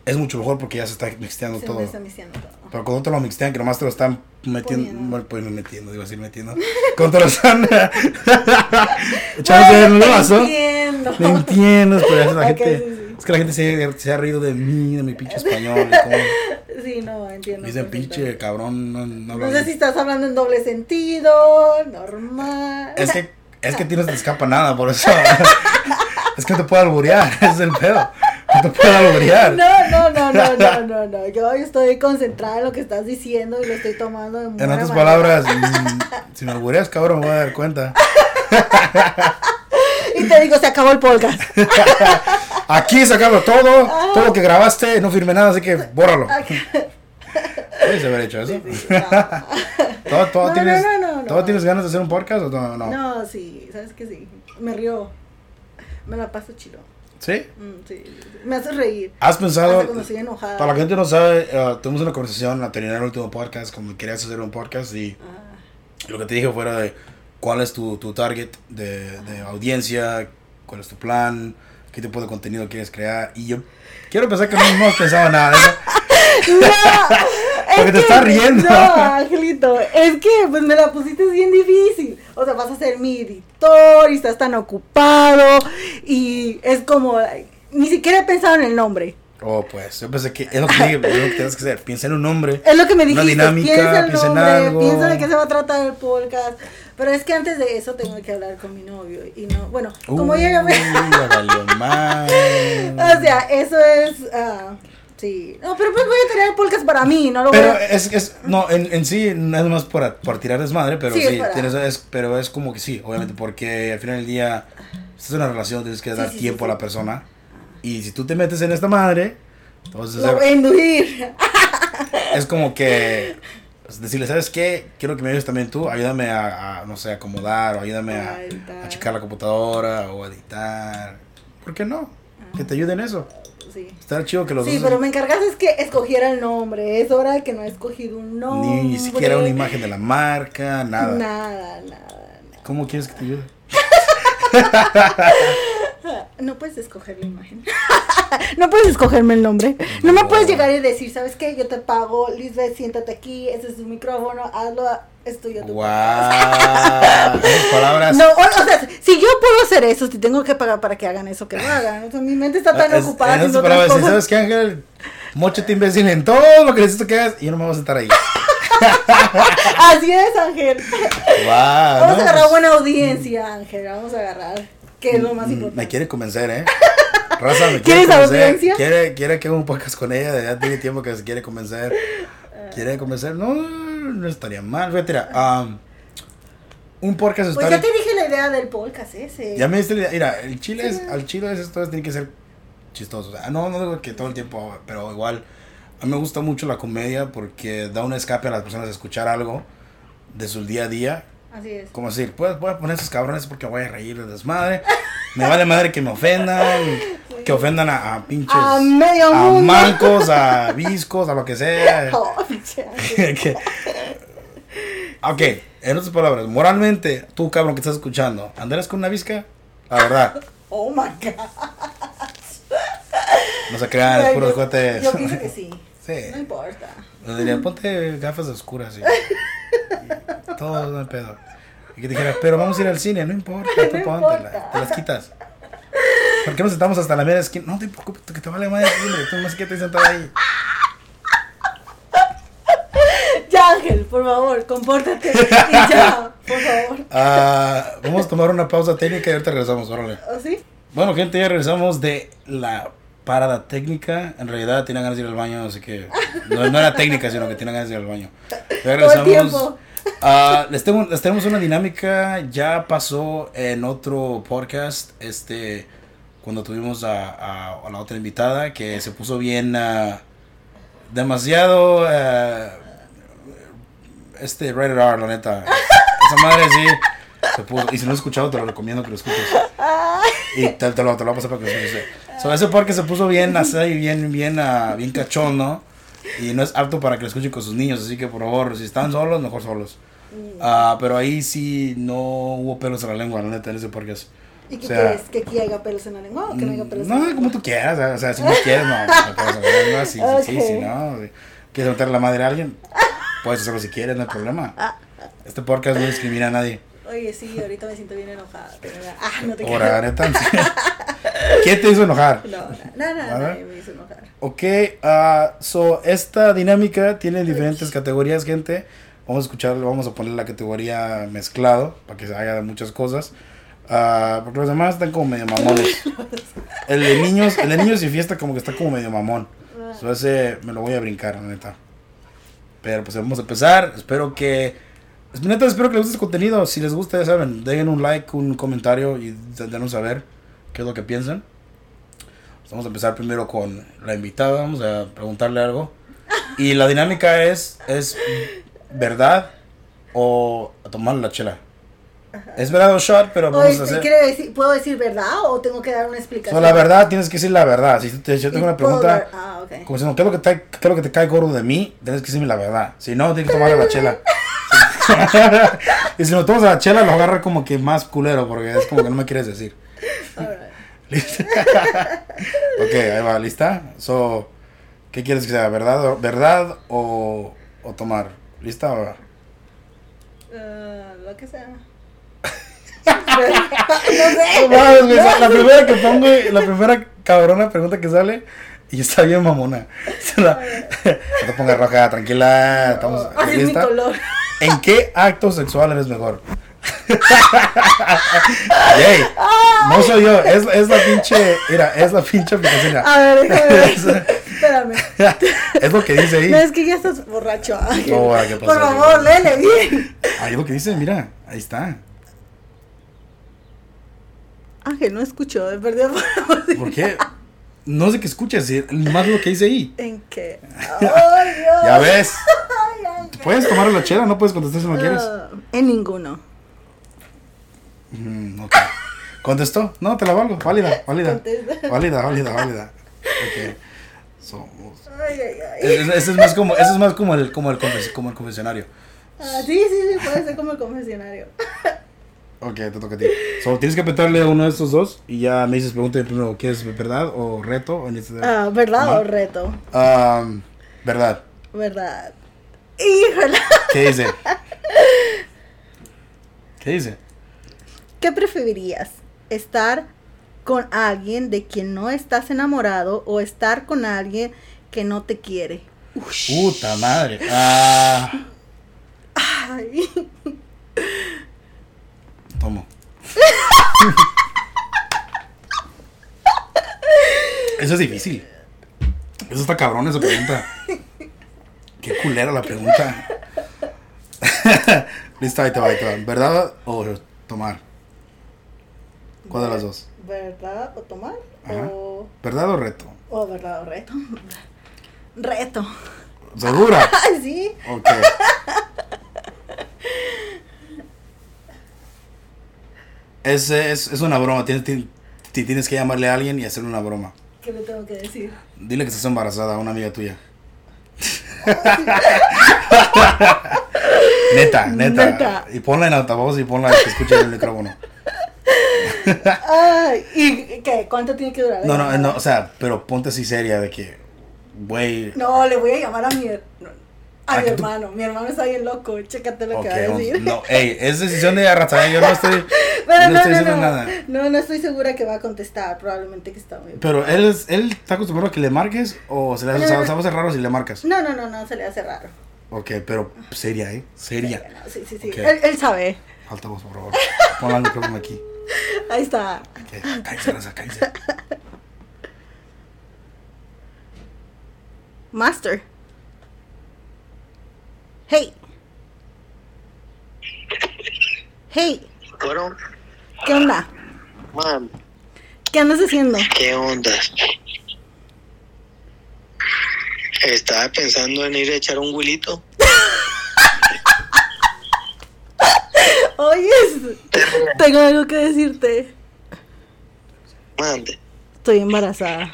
Speaker 1: es mucho mejor porque ya se está mixteando
Speaker 2: Se
Speaker 1: todo.
Speaker 2: me está miciando todo.
Speaker 1: Pero cuando te lo mixtean, que nomás te lo están metiendo,
Speaker 2: Poniendo.
Speaker 1: pues metiendo, digo así, metiendo. Cuando te lo están echando en el vaso.
Speaker 2: entiendo.
Speaker 1: No entiendes, pero es la
Speaker 2: Ok,
Speaker 1: gente.
Speaker 2: sí, sí.
Speaker 1: Es que la gente se, se ha reído de mí, de mi pinche español. y
Speaker 2: Sí, no, entiendo.
Speaker 1: dicen pinche cabrón. No, no,
Speaker 2: No sé si estás hablando en doble sentido, normal.
Speaker 1: Es que, es que a ti no se te escapa nada, por eso. es que te puedo alburear, es el pedo. No te puedo alburear.
Speaker 2: No, no, no, no, no, no, no. Yo estoy concentrada en lo que estás diciendo y lo estoy tomando de muy
Speaker 1: En otras palabras, mm, si me albureas, cabrón, me voy a dar cuenta.
Speaker 2: Y te digo, se acabó el podcast.
Speaker 1: Aquí se acaba todo. Todo lo que grabaste, no firmé nada, así que bórralo. Puedes haber hecho eso.
Speaker 2: No.
Speaker 1: ¿Todo, todo
Speaker 2: No,
Speaker 1: tienes,
Speaker 2: no,
Speaker 1: ¿todo
Speaker 2: no.
Speaker 1: tienes ganas de hacer un podcast o no? no?
Speaker 2: No, sí, sabes que sí. Me río. Me la paso chido.
Speaker 1: ¿Sí?
Speaker 2: Mm, sí. Me hace reír.
Speaker 1: ¿Has pensado?
Speaker 2: Estoy enojada.
Speaker 1: Para la gente que no sabe, eh, tuvimos una conversación al terminar el último podcast, como querías hacer un podcast y
Speaker 2: Ah,
Speaker 1: lo que te dije fuera de cuál es tu, tu target de, de audiencia, cuál es tu plan, qué tipo de contenido quieres crear. Y yo quiero pensar que no, has pensado nada de eso.
Speaker 2: No,
Speaker 1: Porque
Speaker 2: es
Speaker 1: te estás riendo.
Speaker 2: No, Angelito, es que pues me la pusiste bien difícil. O sea, vas a ser mi editor y estás tan ocupado y es como ni siquiera he pensado en el nombre.
Speaker 1: Oh, pues, yo pensé que es lo que es lo que tienes que hacer. Piensa en un nombre.
Speaker 2: Es lo que me
Speaker 1: Una
Speaker 2: dijiste.
Speaker 1: dinámica,
Speaker 2: piensa el
Speaker 1: piensa en algo.
Speaker 2: piensa de qué se va a tratar el podcast. Pero es que antes de eso tengo que hablar con mi novio y no, bueno, como
Speaker 1: Uy,
Speaker 2: ya ya me
Speaker 1: ya valió mal.
Speaker 2: O sea, eso es ah, sí. No, pero pues voy a tener el podcast para mí, no lo voy
Speaker 1: Pero
Speaker 2: a
Speaker 1: es, es, no, en, en sí, no es más por, por tirar desmadre, pero
Speaker 2: Sí,
Speaker 1: sí,
Speaker 2: es
Speaker 1: tienes, es, pero es como que sí, obviamente, porque al final del día, estás en una relación, tienes que
Speaker 2: Sí,
Speaker 1: dar
Speaker 2: sí,
Speaker 1: tiempo a la persona, y si tú te metes en esta madre, entonces
Speaker 2: lo
Speaker 1: es como que pues, decirle, ¿sabes qué? Quiero que me ayudes también tú, ayúdame a, a, no sé, acomodar, o ayúdame a,
Speaker 2: A
Speaker 1: a checar la computadora, o a editar, ¿por qué no? Que te ayuden eso,
Speaker 2: Sí.
Speaker 1: está chido que los
Speaker 2: Sí,
Speaker 1: dos-
Speaker 2: pero me encargaste es que escogiera el nombre. Es hora de que no he escogido un nombre.
Speaker 1: ni siquiera una imagen de la marca, nada.
Speaker 2: Nada, nada,
Speaker 1: ¿Cómo quieres que te ayude?
Speaker 2: No puedes escoger la imagen. no puedes escogerme el nombre. No. me puedes llegar y decir, ¿sabes qué? Yo te pago, Lisbeth, siéntate aquí, ese es tu micrófono, hazlo, es tuyo tu
Speaker 1: ¡Wow! Palabras.
Speaker 2: No, o, o sea, si yo puedo hacer eso, si tengo que pagar para que hagan eso, que lo hagan. O sea, mi mente está tan
Speaker 1: Es-
Speaker 2: ocupada haciendo otras
Speaker 1: palabras,
Speaker 2: cosas.
Speaker 1: ¿sabes qué, Ángel? Mochate imbécil en todo lo que necesito que hagas y yo no me voy a sentar ahí.
Speaker 2: Así es, Ángel.
Speaker 1: ¡Wow!
Speaker 2: Vamos
Speaker 1: no,
Speaker 2: a agarrar
Speaker 1: pues,
Speaker 2: buena audiencia, Ángel. Vamos a agarrar. Que es lo más
Speaker 1: mm,
Speaker 2: importante.
Speaker 1: Me quiere convencer, ¿eh? Raza, me quiere
Speaker 2: ¿Quieres
Speaker 1: convencer.
Speaker 2: audiencia?
Speaker 1: Quiere, quiere que haga un podcast con ella. Ya tiene tiempo que se quiere convencer. Quiere convencer. No, no estaría mal. Um, un podcast
Speaker 2: Pues ya te dije la idea del podcast ese.
Speaker 1: Ya me diste la idea. Mira, el chile es, al chile es esto tiene que ser chistoso. O sea, no, no digo que todo el tiempo, pero igual a mí me gusta mucho la comedia porque da un escape a las personas a escuchar algo de su día a día.
Speaker 2: Así es.
Speaker 1: Como decir, pues voy a poner esos cabrones porque voy a reír de desmadre. Me vale madre que me ofendan, que ofendan a, a pinches,
Speaker 2: A medio
Speaker 1: a
Speaker 2: mundo.
Speaker 1: mancos, a viscos, a lo que sea.
Speaker 2: Oh.
Speaker 1: Que- ok, en otras palabras, moralmente, tú cabrón que estás escuchando, ¿andarás con una visca? La verdad.
Speaker 2: Oh my god.
Speaker 1: No se crean, es cohetes.
Speaker 2: Yo pienso que sí.
Speaker 1: Sí.
Speaker 2: No importa.
Speaker 1: Le diría, ponte gafas oscuras y, y todo no hay pedo. Y que dijera, pero vamos a ir al cine, no importa, tú póntela, te las quitas. ¿Por qué nos sentamos hasta la media esquina? No te preocupes, que te vale madre, tú más que te sentado ahí.
Speaker 2: Ya, Ángel, por favor, compórtate. Y ya, por favor.
Speaker 1: Ah, vamos a tomar una pausa técnica y ahorita regresamos, órale.
Speaker 2: ¿O sí?
Speaker 1: Bueno, gente, ya regresamos de la parada técnica. En realidad tenía ganas de ir al baño, así que no, no era técnica, sino que tenía ganas de ir al baño. Regresamos. Ah, les, tengo- les tenemos una dinámica, ya pasó en otro podcast, este, cuando tuvimos a, a- a la otra invitada, que se puso bien, ah, demasiado, ah, este, rated R, la neta. Esa madre sí, se puso, y si no lo has escuchado, te lo recomiendo que lo escuches. Y te, te lo, te lo voy a pasar para que lo escuches. So, ese podcast se puso bien, así, bien, bien, ah, bien cachón, ¿no? Y no es apto para que lo escuchen con sus niños, así que por favor, si están solos, mejor solos. Ah, pero ahí sí no hubo pelos en la lengua, la neta, en ese podcast.
Speaker 2: ¿Y qué
Speaker 1: O sea,
Speaker 2: quieres? ¿Que aquí haya pelos en la lengua o que no haya pelos en la
Speaker 1: No,
Speaker 2: lengua?
Speaker 1: como tú quieras, o sea, si no quieres, no, no pelos en la lengua, sí, sí, sí, sí,
Speaker 2: Ok.
Speaker 1: no. si ¿Quieres meter la madre a alguien? Puedes hacerlo si quieres, no hay problema. Este podcast no discrimina a nadie.
Speaker 2: Oye, sí, ahorita me siento bien enojada. pero Ah, no te
Speaker 1: Ahora,
Speaker 2: creas.
Speaker 1: neta. ¿Qué te hizo enojar?
Speaker 2: No, no, no, no,
Speaker 1: ¿Vale?
Speaker 2: nadie me hizo enojar.
Speaker 1: Ok, ah, so esta dinámica tiene diferentes categorías, gente. Vamos a escuchar, vamos a poner la categoría mezclado para que se haga de muchas cosas. Ah, porque los demás están como medio mamones. El de niños, el de niños y fiesta como que está como medio mamón. So ese me lo voy a brincar, la neta. Pero pues vamos a empezar. Espero que. Neta, espero que les guste este contenido. Si les gusta, ya saben, dejen un like, un comentario y denos saber qué es lo que piensan. Pues Vamos a empezar primero con la invitada. Vamos a preguntarle algo. Y la dinámica es: ¿es verdad o a tomar la chela? Es verdad o shot, pero vamos
Speaker 2: Oye,
Speaker 1: a hacer.
Speaker 2: ¿quiere decir, ¿Puedo decir verdad o tengo que dar una explicación?
Speaker 1: So, la verdad, tienes que decir la verdad. Si te- yo tengo una pregunta.
Speaker 2: Ah, ok.
Speaker 1: Como diciendo, ¿qué es lo que te, qué es lo que te cae gordo de mí? Tienes que decirme la verdad. Si no, tienes que tomarle la chela. y si no tomas la chela, lo agarra como que más culero, porque es como que no me quieres decir. ¿Lista? ok, ahí va, ¿lista? So, ¿qué quieres que sea? ¿Verdad, o- verdad o, o tomar? ¿Lista o
Speaker 2: Ah, lo que sea.
Speaker 1: No
Speaker 2: no.
Speaker 1: La primera que pongo, la primera cabrona pregunta que sale, y está bien mamona. No te pongas roja, tranquila. Estamos,
Speaker 2: Así es mi color.
Speaker 1: ¿En qué acto sexual eres mejor? Yay, no soy yo, es, es la pinche, mira, es la pinche aplicación.
Speaker 2: A ver, déjame ver. Espérame.
Speaker 1: es lo que dice ahí.
Speaker 2: No, es que ya estás borracho.
Speaker 1: No, ¿qué pasó?
Speaker 2: Por favor, léele bien.
Speaker 1: Ahí es lo que dice, mira, ahí está.
Speaker 2: Ángel, no escuchó, de verdad.
Speaker 1: ¿Por qué? No sé qué escuchas, más lo que dice ahí.
Speaker 2: ¿En qué? ¡Ay, Dios!
Speaker 1: Ya ves,
Speaker 2: Ay.
Speaker 1: Puedes tomar la chela, no puedes contestar si no quieres.
Speaker 2: Ah, en ninguno.
Speaker 1: Mm. ¿Contestó? No, te la valgo, válida, válida.
Speaker 2: Contesta.
Speaker 1: Válida, válida, válida. Ok. Somos.
Speaker 2: Ay, ay, ay.
Speaker 1: Ese ese es más como, ese es más como el, como el, confes- como el confesionario.
Speaker 2: Ah, sí, sí, sí, puede ser como el confesionario.
Speaker 1: Ok, te toca a ti. So, tienes que apretarle a uno de estos dos y ya me dices, pregúntame primero, ¿quieres verdad o reto? O
Speaker 2: Ah, ¿verdad o reto?
Speaker 1: Um, verdad.
Speaker 2: ¿Verdad? Híjole.
Speaker 1: ¿Qué dice? ¿Qué dice?
Speaker 2: ¿Qué preferirías? ¿Estar con alguien de quien no estás enamorado o estar con alguien que no te quiere? Ush.
Speaker 1: Puta madre. Ah,
Speaker 2: Ay.
Speaker 1: tomo. Eso es difícil. Eso está cabrón esa pregunta. Qué culera la pregunta. Listo, ahí te va, ahí te va. ¿Verdad o tomar? ¿Cuál de las dos?
Speaker 2: ¿Verdad o tomar?
Speaker 1: Ajá.
Speaker 2: O,
Speaker 1: ¿Verdad o reto?
Speaker 2: o verdad o reto. Reto.
Speaker 1: ¿Segura?
Speaker 2: Sí.
Speaker 1: Ok. Es, es, es una broma. Tienes, ti- ti- tienes que llamarle a alguien y hacerle una broma.
Speaker 2: ¿Qué le tengo que decir?
Speaker 1: Dile que estás embarazada a una amiga tuya. neta, neta,
Speaker 2: Neta.
Speaker 1: Y ponla en altavoz y ponla que escuche el micrófono.
Speaker 2: Ay, ¿y qué? ¿Cuánto tiene que durar?
Speaker 1: No, no, no, o sea, pero ponte así seria de que, güey.
Speaker 2: No, le voy a llamar a mi, her- a
Speaker 1: ¿A
Speaker 2: mi hermano. Mi hermano está bien loco. Chécate lo que va a decir.
Speaker 1: no, ey, es decisión de arrasar, yo no estoy,
Speaker 2: Pero
Speaker 1: no
Speaker 2: no,
Speaker 1: estoy
Speaker 2: no,
Speaker 1: diciendo
Speaker 2: no.
Speaker 1: nada.
Speaker 2: No, no estoy segura que va a contestar. Probablemente que está muy.
Speaker 1: Pero él, es, él está acostumbrado a que le marques o se le hace, se hacer raro si le marcas.
Speaker 2: No, no, no, no, se le hace raro.
Speaker 1: Ok, pero seria, ¿eh? Seria.
Speaker 2: Sí, sí, sí. Él, él sabe.
Speaker 1: Altavoz, por favor. Ponla el micrófono aquí.
Speaker 2: Ahí está.
Speaker 1: Ok, cállense, raza, cállense.
Speaker 2: Master. Hey. Hey,
Speaker 3: Bueno,
Speaker 2: ¿qué onda?
Speaker 3: man,
Speaker 2: ¿Qué andas haciendo?
Speaker 3: ¿qué onda? Estaba pensando en ir a echar un huilito.
Speaker 2: Oye, tengo algo que decirte.
Speaker 3: Mande.
Speaker 2: Estoy embarazada.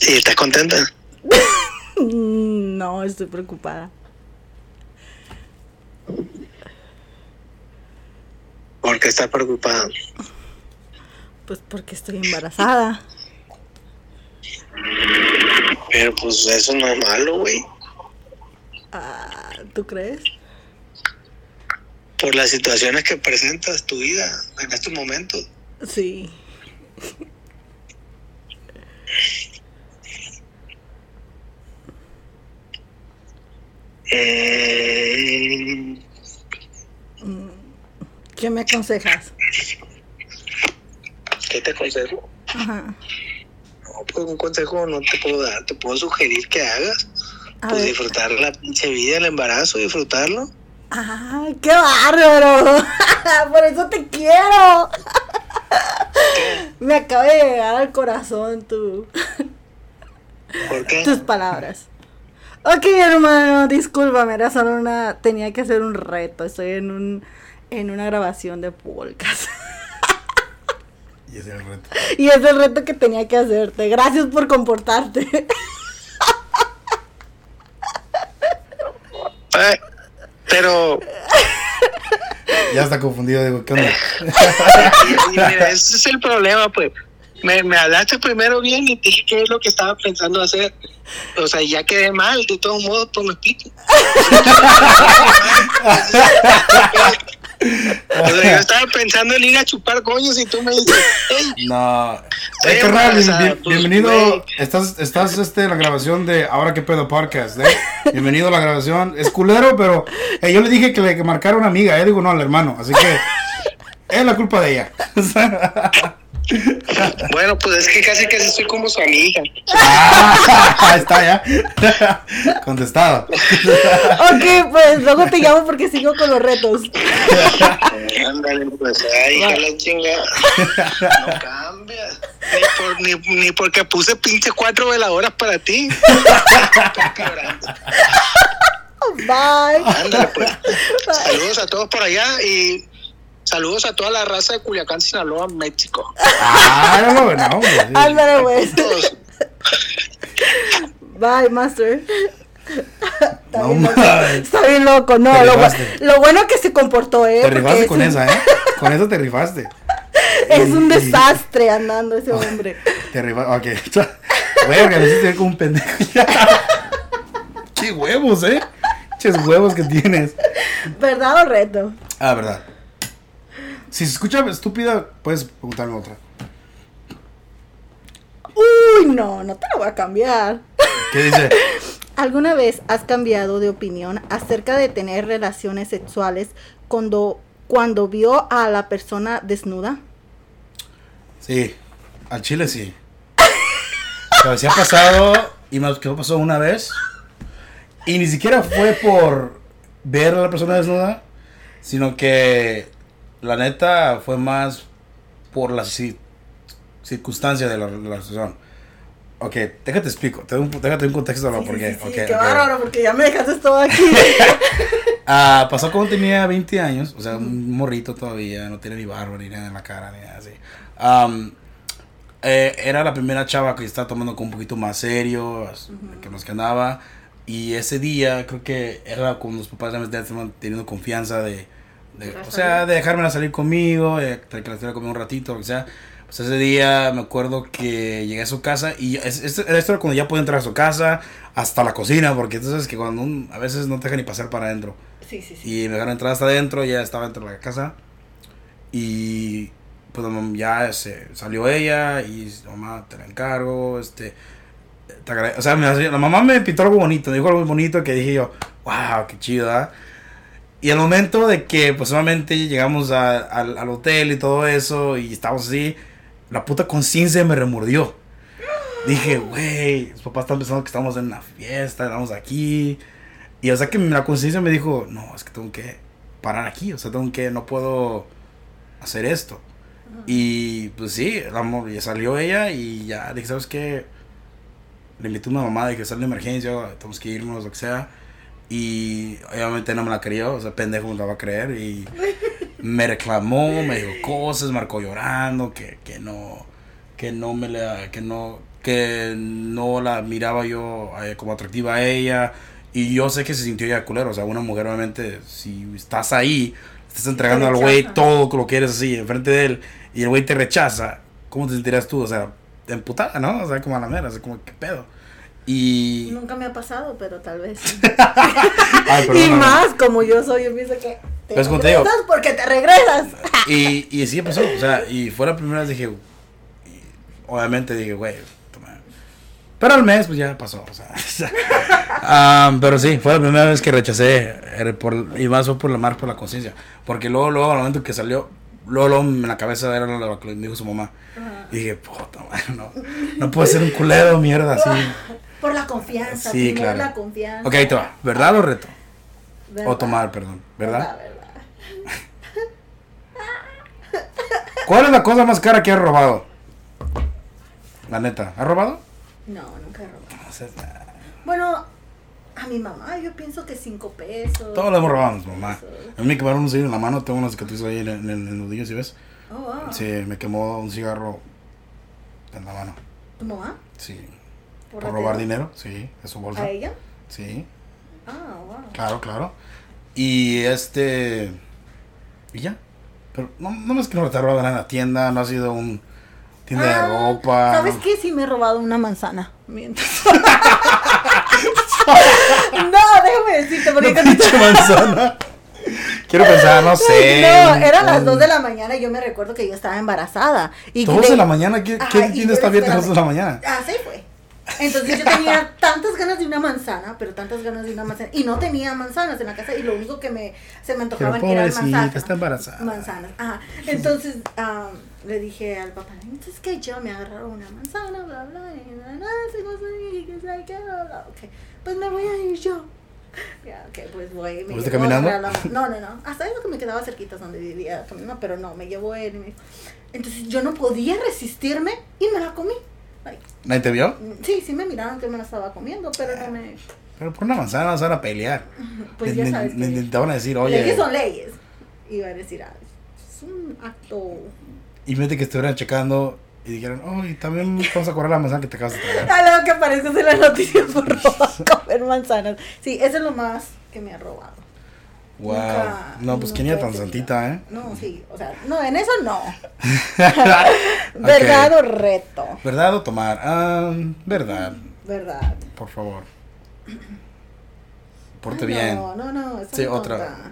Speaker 3: ¿Y estás contenta?
Speaker 2: No, estoy preocupada.
Speaker 3: ¿Por qué estás preocupada?
Speaker 2: Pues porque estoy embarazada.
Speaker 3: Pero pues eso no es malo, güey.
Speaker 2: Ah, ¿Tú crees?
Speaker 3: Por las situaciones que presentas tu vida en estos momentos.
Speaker 2: Sí.
Speaker 3: Mm,
Speaker 2: ¿Qué me aconsejas?
Speaker 3: ¿Qué te aconsejo?
Speaker 2: Ajá.
Speaker 3: No, pues un consejo no te puedo dar. Te puedo sugerir que hagas.
Speaker 2: A
Speaker 3: Pues
Speaker 2: ver.
Speaker 3: disfrutar la pinche vida, el embarazo, disfrutarlo.
Speaker 2: ¡Ay, qué bárbaro! Por eso te quiero. Me acaba de llegar al corazón tu,
Speaker 3: ¿Por qué?
Speaker 2: tus palabras. Ok, hermano, discúlpame, era solo una... Tenía que hacer un reto, estoy en un... En una grabación de podcast.
Speaker 1: Y ese es el reto.
Speaker 2: Y es el reto que tenía que hacerte. Gracias por comportarte.
Speaker 3: Ay, pero
Speaker 1: Ya está confundido, digo, ¿qué onda?
Speaker 3: mira, ese es el problema, pues. Me, me hablaste primero bien y te dije qué es lo que estaba pensando hacer. O sea, ya quedé mal, de todos modos, pues me. O sea, yo estaba pensando en ir a chupar coños y tú me dices, hey,
Speaker 1: No.
Speaker 3: Estoy
Speaker 1: Eh, carnal, bien-
Speaker 3: embarazada,
Speaker 1: bien- bienvenido. Estás, estás este, en la grabación de Ahora que pedo podcast, ¿eh? Bienvenido a la grabación. Es culero, pero eh, yo le dije que le marcara una amiga, eh. Digo, no, al hermano. Así que es la culpa de ella.
Speaker 3: bueno, pues es que casi casi soy como su amiga.
Speaker 1: ah, está ya. Contestado.
Speaker 2: ok, pues luego te llamo porque sigo con los retos.
Speaker 3: Ándale, pues, ay, hija la chingada. No cambia. Ni, por, ni, ni porque puse pinche cuatro veladoras para ti.
Speaker 2: Bye.
Speaker 3: Ándale, pues. Saludos a todos por allá y saludos a toda la raza de Culiacán, Sinaloa, México.
Speaker 1: Ah, no, no, no, hombre.
Speaker 2: Ándale.
Speaker 3: Todos.
Speaker 2: Bye, master. Está,
Speaker 1: No
Speaker 2: bien loco.
Speaker 1: mames.
Speaker 2: Está bien loco, no. Lo, bueno que se comportó, ¿eh?
Speaker 1: Te rifaste
Speaker 2: es
Speaker 1: con
Speaker 2: un-
Speaker 1: esa, ¿eh? Con eso te rifaste.
Speaker 2: Es un
Speaker 1: Y-
Speaker 2: desastre andando ese hombre.
Speaker 1: Te rifaste. Ok. Me hiciste ver como un pendejo. Qué huevos, ¿eh? Ches huevos que tienes.
Speaker 2: ¿Verdad o reto?
Speaker 1: Ah, verdad. Si se escucha estúpida, puedes preguntarme otra.
Speaker 2: Uy, no, no te lo voy a cambiar.
Speaker 1: ¿Qué dice?
Speaker 2: ¿Alguna vez has cambiado de opinión acerca de tener relaciones sexuales cuando, cuando vio a la persona desnuda?
Speaker 1: Sí, al chile sí. Pero sí ha pasado, y más que pasó una vez. Y ni siquiera fue por ver a la persona desnuda, sino que la neta fue más por la ci- circunstancia de la relación. Ok, déjate explico, te doy un, déjate un contexto
Speaker 2: Sí,
Speaker 1: por qué.
Speaker 2: sí, sí,
Speaker 1: ok,
Speaker 2: qué
Speaker 1: ok.
Speaker 2: bárbaro, porque ya me dejaste todo aquí.
Speaker 1: Ah, pasó cuando tenía 20 años, o sea, un morrito todavía, no tiene ni barba ni nada en la cara, ni nada así. Am, eh, era la primera chava que estaba tomando con un poquito más serio, as- que nos que andaba. Y ese día, creo que era cuando los papás ya me estaban teniendo confianza de, de- o sea, de dejármela salir conmigo, de que la estuviera conmigo un ratito, que sea. Pues ese día me acuerdo que llegué a su casa y es- es- esto era cuando ya pude entrar a su casa, hasta la cocina, porque sabes que cuando un- a veces no te dejan ni pasar para adentro.
Speaker 2: Sí, sí, sí.
Speaker 1: Y me dejaron entrar hasta adentro, ya estaba dentro de la casa. Y pues ya se salió ella y mamá, te la encargo, este... te agrade-". o sea, me la mamá me pintó algo bonito, me dijo algo bonito que dije yo, wow, qué chido, ¿ah?". Y al momento de que, pues, solamente llegamos a- al, al hotel y todo eso, y estábamos así, la puta conciencia me remordió. Dije, güey, los papás están pensando que estamos en una fiesta, estamos aquí. Y o sea que la conciencia me dijo, no, es que tengo que parar aquí, o sea, tengo que, no puedo hacer esto. Y pues sí, la salió ella y ya dije, ¿sabes qué? Le invité a una mamá de que sale de emergencia, tenemos que irnos, lo que sea. Y obviamente no me la creyó, o sea, pendejo me la va a creer. Y me reclamó, me dijo cosas, marcó llorando, que, que no, que no me la, que no, que no la miraba yo eh, como atractiva a ella. Y yo sé que se sintió ya culero, o sea, una mujer obviamente, si estás ahí, estás entregando al güey todo lo que eres así, enfrente de él, y el güey te rechaza, ¿cómo te sentirías tú? O sea, emputada, ¿no? O sea, como a la mera, o sea, como, ¿qué pedo? Y...
Speaker 2: Nunca me ha pasado, pero tal vez. sí.
Speaker 1: Ay,
Speaker 2: y más, como yo soy, yo pienso que te
Speaker 1: Pues, te
Speaker 2: regresas porque te regresas.
Speaker 1: Y, y sí pasó, o sea, y fue la primera vez dije, y obviamente dije, güey, toma. Pero al mes, pues ya pasó, o sea. ah, pero sí, fue la primera vez que rechacé, eh, por, y más fue por la mar, por la conciencia. Porque luego, luego, al momento que salió, luego, luego en la cabeza era lo que dijo su mamá. Y dije, puta, no, no puedo ser un culero, mierda, así.
Speaker 2: Por la confianza,
Speaker 1: Sí, claro.
Speaker 2: la confianza.
Speaker 1: Ok, ahí te va, ¿verdad o reto?
Speaker 2: ¿Verdad?
Speaker 1: O tomar, perdón, ¿verdad?
Speaker 2: Verdad, verdad.
Speaker 1: ¿Cuál es la cosa más cara que has robado? La neta, ¿has robado?
Speaker 2: No, nunca he robado.
Speaker 1: No sé,
Speaker 2: Bueno, a mi mamá yo pienso que cinco pesos.
Speaker 1: Todos lo hemos robado, mamá. A mí me quemaron un cigarro en la mano, tengo una cicatriz ahí en, en, en el nudillo, ¿sí ves?
Speaker 2: Oh, wow.
Speaker 1: Sí, me quemó un cigarro en la mano.
Speaker 2: ¿Tu mamá?
Speaker 1: Sí.
Speaker 2: ¿Por
Speaker 1: ¿Por robar dinero? Sí, de su bolsa.
Speaker 2: ¿A ella?
Speaker 1: Sí,
Speaker 2: Ah, wow.
Speaker 1: claro, claro. Y este... ¿Y ya? Pero no, no es que no te robado nada en la tienda, no ha sido un... Tienda
Speaker 2: Ah,
Speaker 1: de ropa.
Speaker 2: ¿Sabes
Speaker 1: no.
Speaker 2: qué? Sí me he robado una manzana. Mientras. no, déjame decirte, porque cuando-
Speaker 1: pinche manzana. Quiero pensar, no sé.
Speaker 2: No, eran las
Speaker 1: un-
Speaker 2: 2 de la mañana y yo me recuerdo que yo estaba embarazada. Y
Speaker 1: ¿Dos
Speaker 2: de-
Speaker 1: de la mañana? ¿Qué,
Speaker 2: Ajá, yo-
Speaker 1: está abierta a las dos de la mañana?
Speaker 2: Así fue. Entonces yo tenía tantas ganas de una manzana, pero tantas ganas de una manzana. Y no tenía manzanas en la casa y lo único que me, se me antojaban
Speaker 1: Pero
Speaker 2: eran manzanas.
Speaker 1: está embarazada.
Speaker 2: Manzanas. Ajá. Entonces am, le dije al papá, entonces que yo me agarraron una manzana, bla, bla, y sabe qué, bla, bla. Ok, pues me voy a ir yo. Ya, ok, pues voy. Me
Speaker 1: ¿Fuiste caminando?
Speaker 2: la- No, no, no. Hasta eso que me quedaba cerquita donde vivía caminando, pero no, me llevó él. y me- Entonces yo no podía resistirme y me la comí. Like,
Speaker 1: ¿Nadie te vio?
Speaker 2: Sí, sí me miraron que me la estaba comiendo, pero no me...
Speaker 1: Pero por una manzana vas a ir a pelear.
Speaker 2: Pues
Speaker 1: Le-
Speaker 2: ya sabes
Speaker 1: le-
Speaker 2: que
Speaker 1: le- te van a decir,
Speaker 2: leyes
Speaker 1: oye.
Speaker 2: son leyes. Iba a decir, ah, es un acto...
Speaker 1: Y mete que estuvieran checando y dijeron, oh, y también vamos a correr la manzana que te acabas de tragar.
Speaker 2: Algo que aparezca en las noticias por robar, comer manzanas. Sí, eso es lo más que me ha robado.
Speaker 1: Wow.
Speaker 2: Nunca-
Speaker 1: no, pues niña
Speaker 2: he
Speaker 1: tan santita, ¿eh?
Speaker 2: No, sí, o sea, no, en eso no. ¿Verdad o reto?
Speaker 1: ¿Verdad o tomar? Ah, verdad,
Speaker 2: ¿Verdad?
Speaker 1: por favor. Porte
Speaker 2: Ay,
Speaker 1: bien.
Speaker 2: No, no, no.
Speaker 1: Sí, otra.
Speaker 2: tonta.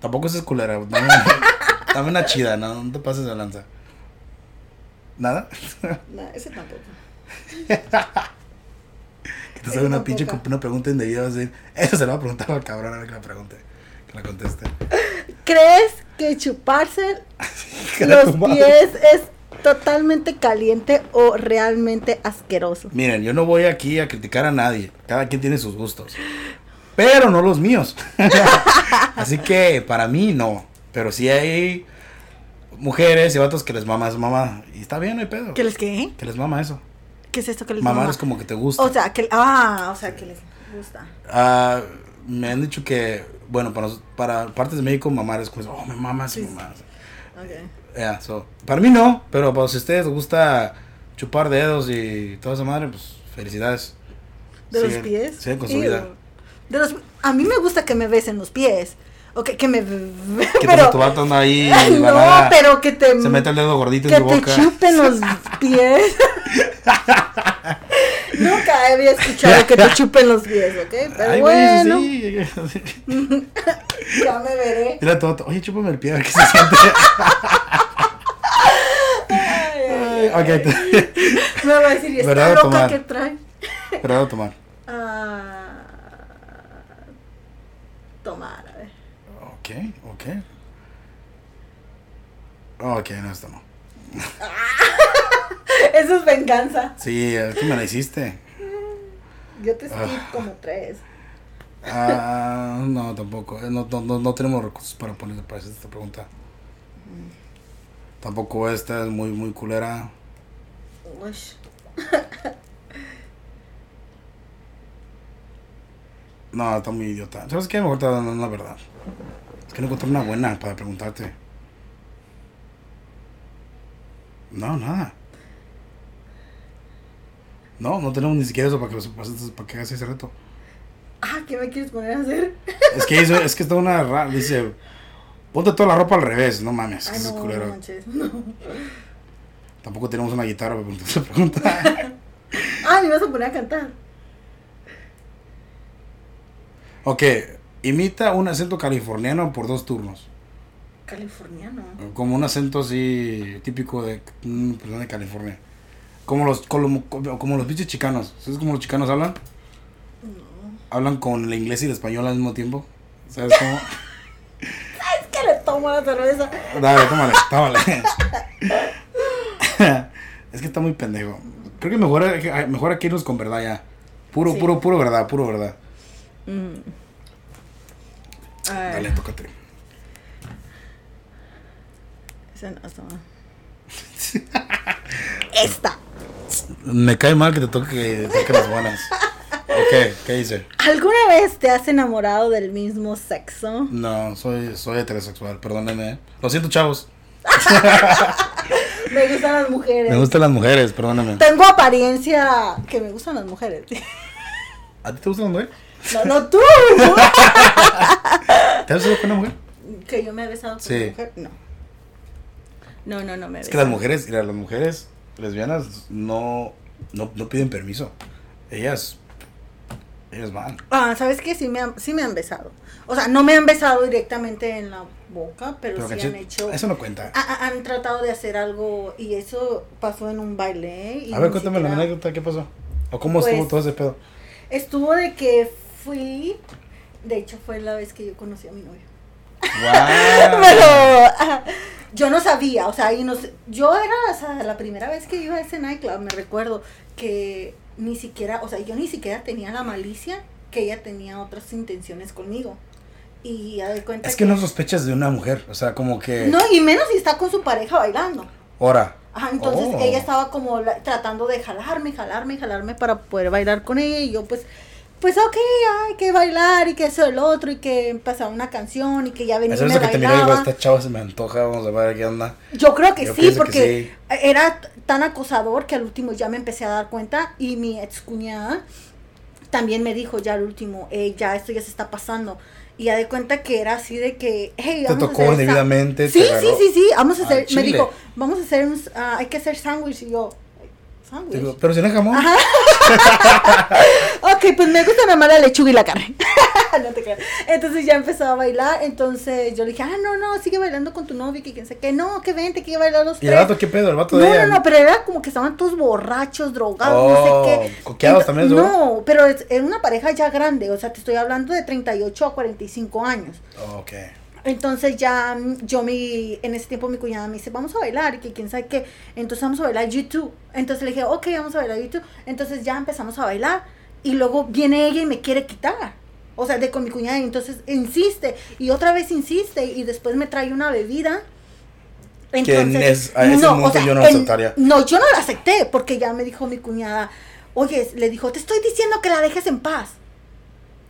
Speaker 1: Tampoco es culera. Dame, dame una chida, no, no te pases de lanza. ¿Nada?
Speaker 2: No, ese tampoco.
Speaker 1: Que te sale una pinche una pregunta indebida, vas a decir, eso se lo va a preguntar al cabrón a ver que la pregunte, que la conteste.
Speaker 2: ¿Crees que chuparse los pies es totalmente caliente o realmente asqueroso?
Speaker 1: Miren, yo no voy aquí a criticar a nadie, cada quien tiene sus gustos, pero no los míos. Así que para mí no, pero sí hay mujeres y vatos que les mama eso, mamá, y está bien, no hay pedo.
Speaker 2: ¿Qué les qué?
Speaker 1: Que les mama eso.
Speaker 2: ¿Qué es esto que les
Speaker 1: Mamar
Speaker 2: mama?
Speaker 1: es como que te gusta.
Speaker 2: O sea, que ah, o sea, que les gusta.
Speaker 1: Ah, me han dicho que, bueno, para, para partes de México, mamar es como, oh, me mamas
Speaker 2: Sí.
Speaker 1: mamas.
Speaker 2: Okay.
Speaker 1: Yeah, so, para mí no, pero para si a ustedes les gusta chupar dedos y toda esa madre, pues felicidades.
Speaker 2: ¿De los pies?
Speaker 1: Sigan con su
Speaker 2: Ew.
Speaker 1: vida.
Speaker 2: De los, a mí me gusta que me besen los pies. O que, que me...
Speaker 1: Que
Speaker 2: pero,
Speaker 1: tu vato anda ahí,
Speaker 2: no, pero que te...
Speaker 1: se mete el dedo gordito
Speaker 2: que
Speaker 1: en tu
Speaker 2: te
Speaker 1: boca.
Speaker 2: chupen los pies. Nunca había escuchado que te chupen los pies, ¿ok? Pero
Speaker 1: Ay,
Speaker 2: bueno,
Speaker 1: sí,
Speaker 2: ya me veré.
Speaker 1: Dile a tu vato, oye, chúpame el pie, a ver qué se siente.
Speaker 2: Ay,
Speaker 1: ok,
Speaker 2: Me va a decir, ¿y
Speaker 1: ¿Verdad
Speaker 2: esta
Speaker 1: o
Speaker 2: loca
Speaker 1: tomar?
Speaker 2: que trae?
Speaker 1: ¿Verdad o tomar?
Speaker 2: Ah, tomar, a ver.
Speaker 1: Ok, ok. Ok, no, esto no.
Speaker 2: Eso es venganza.
Speaker 1: Sí, es que me la hiciste.
Speaker 2: Yo te skip
Speaker 1: Ah.
Speaker 2: como tres.
Speaker 1: Ah, no, tampoco. Eh, No, no, no, no tenemos recursos para ponerle para hacer esta pregunta. Tampoco esta es muy, muy culera. No, está muy idiota. ¿Sabes qué? Mejor te voy a dar una verdad. Es que no encontré una buena para preguntarte. No, nada. No, no tenemos ni siquiera eso para que, lo- para que hagas ese reto.
Speaker 2: Ah, ¿qué me quieres poner a hacer?
Speaker 1: Es que hizo, es que está una ra- dice, ponte toda la ropa al revés, no mames,
Speaker 2: Ay,
Speaker 1: es
Speaker 2: no, no manches. No.
Speaker 1: Tampoco tenemos una guitarra para preguntar esa pregunta.
Speaker 2: Ah, me vas a poner a cantar.
Speaker 1: ok, imita un acento californiano por dos turnos.
Speaker 2: Californiano.
Speaker 1: Como un acento así típico de una persona de California. Como los, como, como los bichos chicanos. ¿Sabes cómo los chicanos hablan?
Speaker 2: No.
Speaker 1: Hablan con el inglés y el español al mismo tiempo. ¿Sabes cómo?
Speaker 2: Es que le tomo la cerveza.
Speaker 1: Dale, tómale, tómale. es que está muy pendejo. Creo que mejor, mejor hay que irnos con verdad ya. Puro,
Speaker 2: Sí.
Speaker 1: puro, puro verdad, puro verdad.
Speaker 2: Mm.
Speaker 1: Dale, tócate.
Speaker 2: esa no, no. Esta.
Speaker 1: Me cae mal que te toque, que te toque las buenas. Ok, ¿qué dice?
Speaker 2: ¿Alguna vez te has enamorado del mismo sexo?
Speaker 1: No, soy, soy heterosexual, perdónenme. Lo siento, chavos.
Speaker 2: Me gustan las mujeres.
Speaker 1: Me gustan las mujeres, perdónenme.
Speaker 2: Tengo apariencia que me gustan las mujeres.
Speaker 1: ¿A ti te gustan las mujeres?
Speaker 2: No, no tú.
Speaker 1: ¿Te has besado con una mujer?
Speaker 2: que yo me he besado con
Speaker 1: Sí.
Speaker 2: una mujer. No. No, no, no me he
Speaker 1: Es que las mujeres, mira, las mujeres lesbianas no, no, no piden permiso. Ellas, ellas van.
Speaker 2: Ah, ¿sabes qué? Sí me, han, sí me han besado. O sea, no me han besado directamente en la boca, pero,
Speaker 1: Pero
Speaker 2: sí
Speaker 1: caché-
Speaker 2: han hecho...
Speaker 1: Eso no cuenta.
Speaker 2: ha- ha- han tratado de hacer algo y eso pasó en un baile. Y
Speaker 1: A ver, cuéntame la anécdota, ¿qué pasó? ¿O cómo
Speaker 2: Pues-
Speaker 1: estuvo todo ese pedo?
Speaker 2: Estuvo de que fui... De hecho, fue la vez que yo conocí a mi novio.
Speaker 1: ¡Wow!
Speaker 2: Pero yo no sabía, o sea, ahí no sé- yo era o sea, la primera vez que iba a ese nightclub, me recuerdo que ni siquiera, o sea, yo ni siquiera tenía la malicia que ella tenía otras intenciones conmigo. Y ya de cuenta
Speaker 1: Es que no sospechas de una mujer, o sea, como que...
Speaker 2: No, y menos si está con su pareja bailando.
Speaker 1: Ahora.
Speaker 2: Ajá, entonces
Speaker 1: Oh.
Speaker 2: ella estaba como la- tratando de jalarme, jalarme, jalarme para poder bailar con ella y yo pues, pues ok, hay que bailar y que eso el otro y que pasaba una canción y que ya venía
Speaker 1: Esa
Speaker 2: me
Speaker 1: vez que te miré, digo, esta chava se me antoja, vamos a ver qué onda.
Speaker 2: Yo creo que
Speaker 1: Yo
Speaker 2: sí,
Speaker 1: que
Speaker 2: porque
Speaker 1: sí.
Speaker 2: era tan acosador que al último ya me empecé a dar cuenta y mi ex cuñada también me dijo ya al último, "Ey, ya esto ya se está pasando. Y ya de cuenta que era así de que, hey,
Speaker 1: Te
Speaker 2: vamos a
Speaker 1: tocó
Speaker 2: hacer esa-
Speaker 1: indebidamente.
Speaker 2: Sí,
Speaker 1: te
Speaker 2: sí, sí, sí, vamos a hacer, me dijo, vamos a hacer, un, ah, hay que hacer sándwich y yo.
Speaker 1: Digo, pero si no es jamón.
Speaker 2: Ajá. ok, pues me gusta nada más la lechuga y la carne. no te creas. Entonces ya empezó a bailar. Entonces yo le dije, ah, no, no, sigue bailando con tu novio. Que quién sé qué. No, que vente, que bailar los
Speaker 1: ¿Y el
Speaker 2: tres.
Speaker 1: vato qué pedo? El vato
Speaker 2: No,
Speaker 1: de ella.
Speaker 2: no, no, pero era como que estaban todos borrachos, drogados, no
Speaker 1: Oh,
Speaker 2: sé qué.
Speaker 1: coqueados
Speaker 2: Ento-
Speaker 1: también, seguro.
Speaker 2: No, pero era una pareja ya grande, o sea, te estoy hablando de 38 a 45 años.
Speaker 1: Oh, ok.
Speaker 2: Entonces ya mm, yo mi, en ese tiempo mi cuñada me dice, vamos a bailar, y que quién sabe qué. Entonces vamos a bailar YouTube. Entonces le dije, ok, vamos a bailar YouTube. Entonces ya empezamos a bailar. Y luego viene ella y me quiere quitar. O sea, de con mi cuñada. Y entonces insiste. Y otra vez insiste. Y después me trae una bebida.
Speaker 1: Que en ese momento yo no
Speaker 2: en-
Speaker 1: aceptaría.
Speaker 2: No, yo no la acepté. Porque ya me dijo mi cuñada, oye, le dijo, te estoy diciendo que la dejes en paz.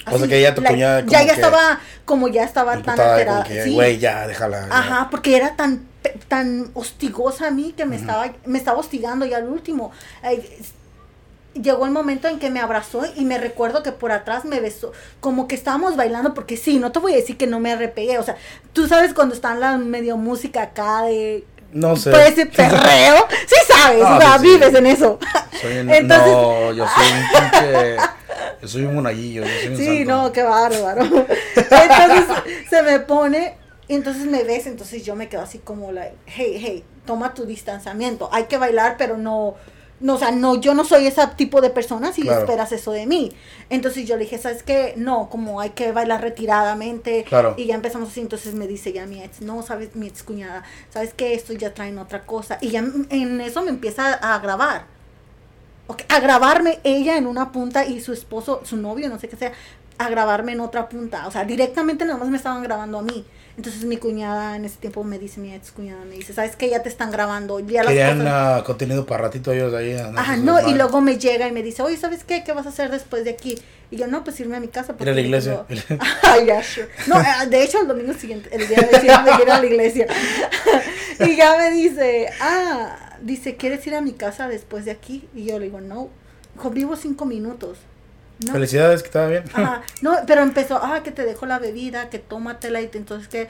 Speaker 1: O sea, que ya tu cuñada
Speaker 2: Ya, ya estaba, como ya estaba tan alterada.
Speaker 1: que,
Speaker 2: sí.
Speaker 1: güey, ya, déjala. ya.
Speaker 2: Ajá, porque era tan tan hostigosa a mí que me estaba me estaba hostigando y al último s- llegó el momento en que me abrazó y me recuerdo que por atrás me besó, como que estábamos bailando porque sí, no te voy a decir que no me repegué, o sea, tú sabes cuando están la medio música acá de
Speaker 1: No sé.
Speaker 2: ese perreo, sí sabes,
Speaker 1: No,
Speaker 2: o sea,
Speaker 1: sí, sí.
Speaker 2: vives en eso.
Speaker 1: Soy un-
Speaker 2: Entonces-
Speaker 1: no, yo soy un pinche. Yo soy un monaguillo. Yo soy un
Speaker 2: Sí,
Speaker 1: santo.
Speaker 2: no, qué bárbaro. Entonces se me pone, y entonces me ves, entonces yo me quedo así como, like, hey, hey, toma tu distanciamiento. Hay que bailar, pero no, No, o sea, no, yo no soy ese tipo de persona si
Speaker 1: Claro.
Speaker 2: esperas eso de mí. Entonces yo le dije, ¿sabes qué? No, como hay que bailar retiradamente.
Speaker 1: Claro.
Speaker 2: Y ya empezamos así, entonces me dice ya mi ex, no, sabes, mi ex cuñada, ¿sabes qué? Esto ya traen otra cosa. Y ya en eso me empieza a grabar. Ok, A grabarme ella en una punta y su esposo, su novio, no sé qué sea, a grabarme en otra punta. O sea, directamente nada más me estaban grabando a mí. Entonces mi cuñada en ese tiempo me dice, mi ex cuñada me dice, ¿sabes qué? Ya te están grabando. Ya
Speaker 1: Querían
Speaker 2: cosas-
Speaker 1: ah, contenido para ratito ellos ahí. andando
Speaker 2: Ajá, no, y
Speaker 1: madres.
Speaker 2: luego me llega y me dice, oye, ¿sabes qué? ¿Qué vas a hacer después de aquí? Y yo, no, pues irme a mi casa.
Speaker 1: Ir a la iglesia.
Speaker 2: tengo- Ay, ya, sure. No, eh, de hecho, el domingo siguiente, el día de siempre ir a la iglesia. y ya me dice, ah, dice, ¿quieres ir a mi casa después de aquí? Y yo le digo, no, Dijo, vivo cinco minutos. No.
Speaker 1: Felicidades, que estaba bien.
Speaker 2: Ajá, no, pero empezó, ah, que te dejo la bebida, que tómatela y te- entonces que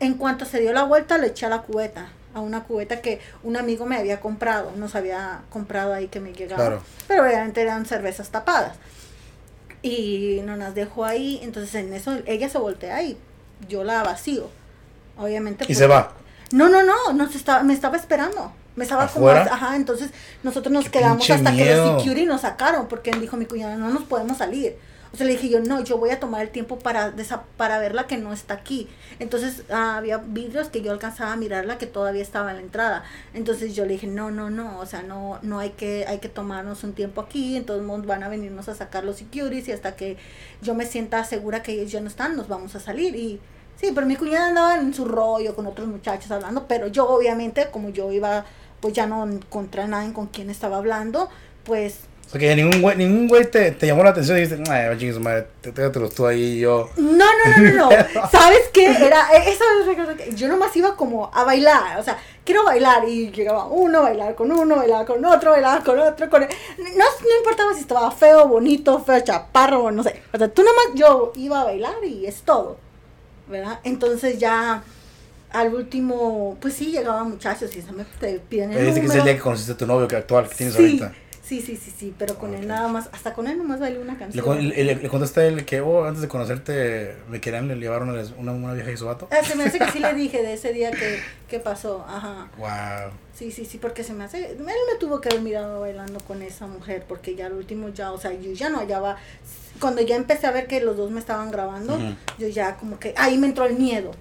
Speaker 2: en cuanto se dio la vuelta le eché a la cubeta, a una cubeta que un amigo me había comprado, nos había comprado ahí que me llegaba,
Speaker 1: Claro.
Speaker 2: pero obviamente eran cervezas tapadas. Y no las dejó ahí, entonces en eso ella se voltea y yo la vacío. Obviamente.
Speaker 1: Y
Speaker 2: pues,
Speaker 1: se va.
Speaker 2: No, no, no, nos estaba, me estaba esperando. Me estaba
Speaker 1: ¿Afuera?
Speaker 2: como, ajá, entonces nosotros nos
Speaker 1: Qué
Speaker 2: quedamos hasta que los security nos sacaron, porque dijo mi cuñada, no nos podemos salir. O sea, le dije yo, no, yo voy a tomar el tiempo para, desa- para verla que no está aquí. Entonces ah, había vidrios que yo alcanzaba a mirarla que todavía estaba en la entrada. Entonces yo le dije, no, no, no, o sea, no, no hay que, hay que tomarnos un tiempo aquí, entonces van a venirnos a sacar los securities y hasta que yo me sienta segura que ellos ya no están, nos vamos a salir. Y sí, pero mi cuñada andaba en su rollo con otros muchachos hablando, pero yo obviamente, como yo iba, pues ya no encontré a nadie con quien estaba hablando, pues
Speaker 1: O sea, que ningún güey, ningún güey te, te llamó la atención y dijiste, ay, chingue su madre, los tú ahí y yo.
Speaker 2: No, no, no, no, no. ¿Sabes qué? Era, e, esa vez yo nomás iba como a bailar, o sea, quiero bailar y llegaba uno, bailar con uno, bailar con otro, bailar con otro, con... No, no importaba si estaba feo, bonito, feo, chaparro, no sé. O sea, tú nomás, yo iba a bailar y es todo, ¿verdad? Entonces ya al último, pues sí, llegaban muchachos y se me te piden el
Speaker 1: dice que es el día que conociste a tu novio que actual, que tienes
Speaker 2: sí,
Speaker 1: ahorita.
Speaker 2: sí, sí, sí, sí, pero con él nada más, hasta con él nomás bailé una canción.
Speaker 1: le, le- le contaste a él que, oh, antes de conocerte, me querían, le llevaron una, una, una vieja y su vato.
Speaker 2: Ah, se me hace que sí le dije de ese día que, que pasó, ajá.
Speaker 1: Wow.
Speaker 2: Sí, sí, sí, porque se me hace, él me tuvo que haber mirado bailando con esa mujer, porque ya al último ya, o sea, yo ya no hallaba, cuando ya empecé a ver que los dos me estaban grabando, yo ya como que, ahí me entró el miedo,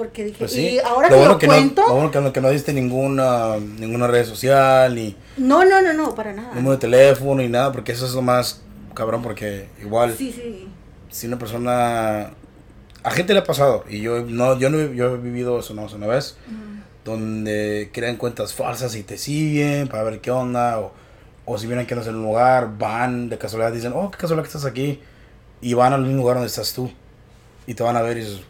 Speaker 2: porque dije,
Speaker 1: Pues sí.
Speaker 2: y ahora
Speaker 1: lo
Speaker 2: que
Speaker 1: bueno
Speaker 2: lo
Speaker 1: que
Speaker 2: cuento,
Speaker 1: No,
Speaker 2: no,
Speaker 1: lo bueno que no, que no diste ninguna, ninguna red social, ni
Speaker 2: no, no, no, para nada.
Speaker 1: número de teléfono, ni nada, porque eso es lo más cabrón, porque igual,
Speaker 2: Sí, sí,
Speaker 1: si una persona... A gente le ha pasado, y yo no, yo no he- yo he vivido eso no una vez, donde crean cuentas falsas y te siguen para ver qué onda, o, o si vienen que no es en un lugar, van de casualidad, dicen, oh, qué casualidad que estás aquí, y van al mismo lugar donde estás tú, y te van a ver y dices,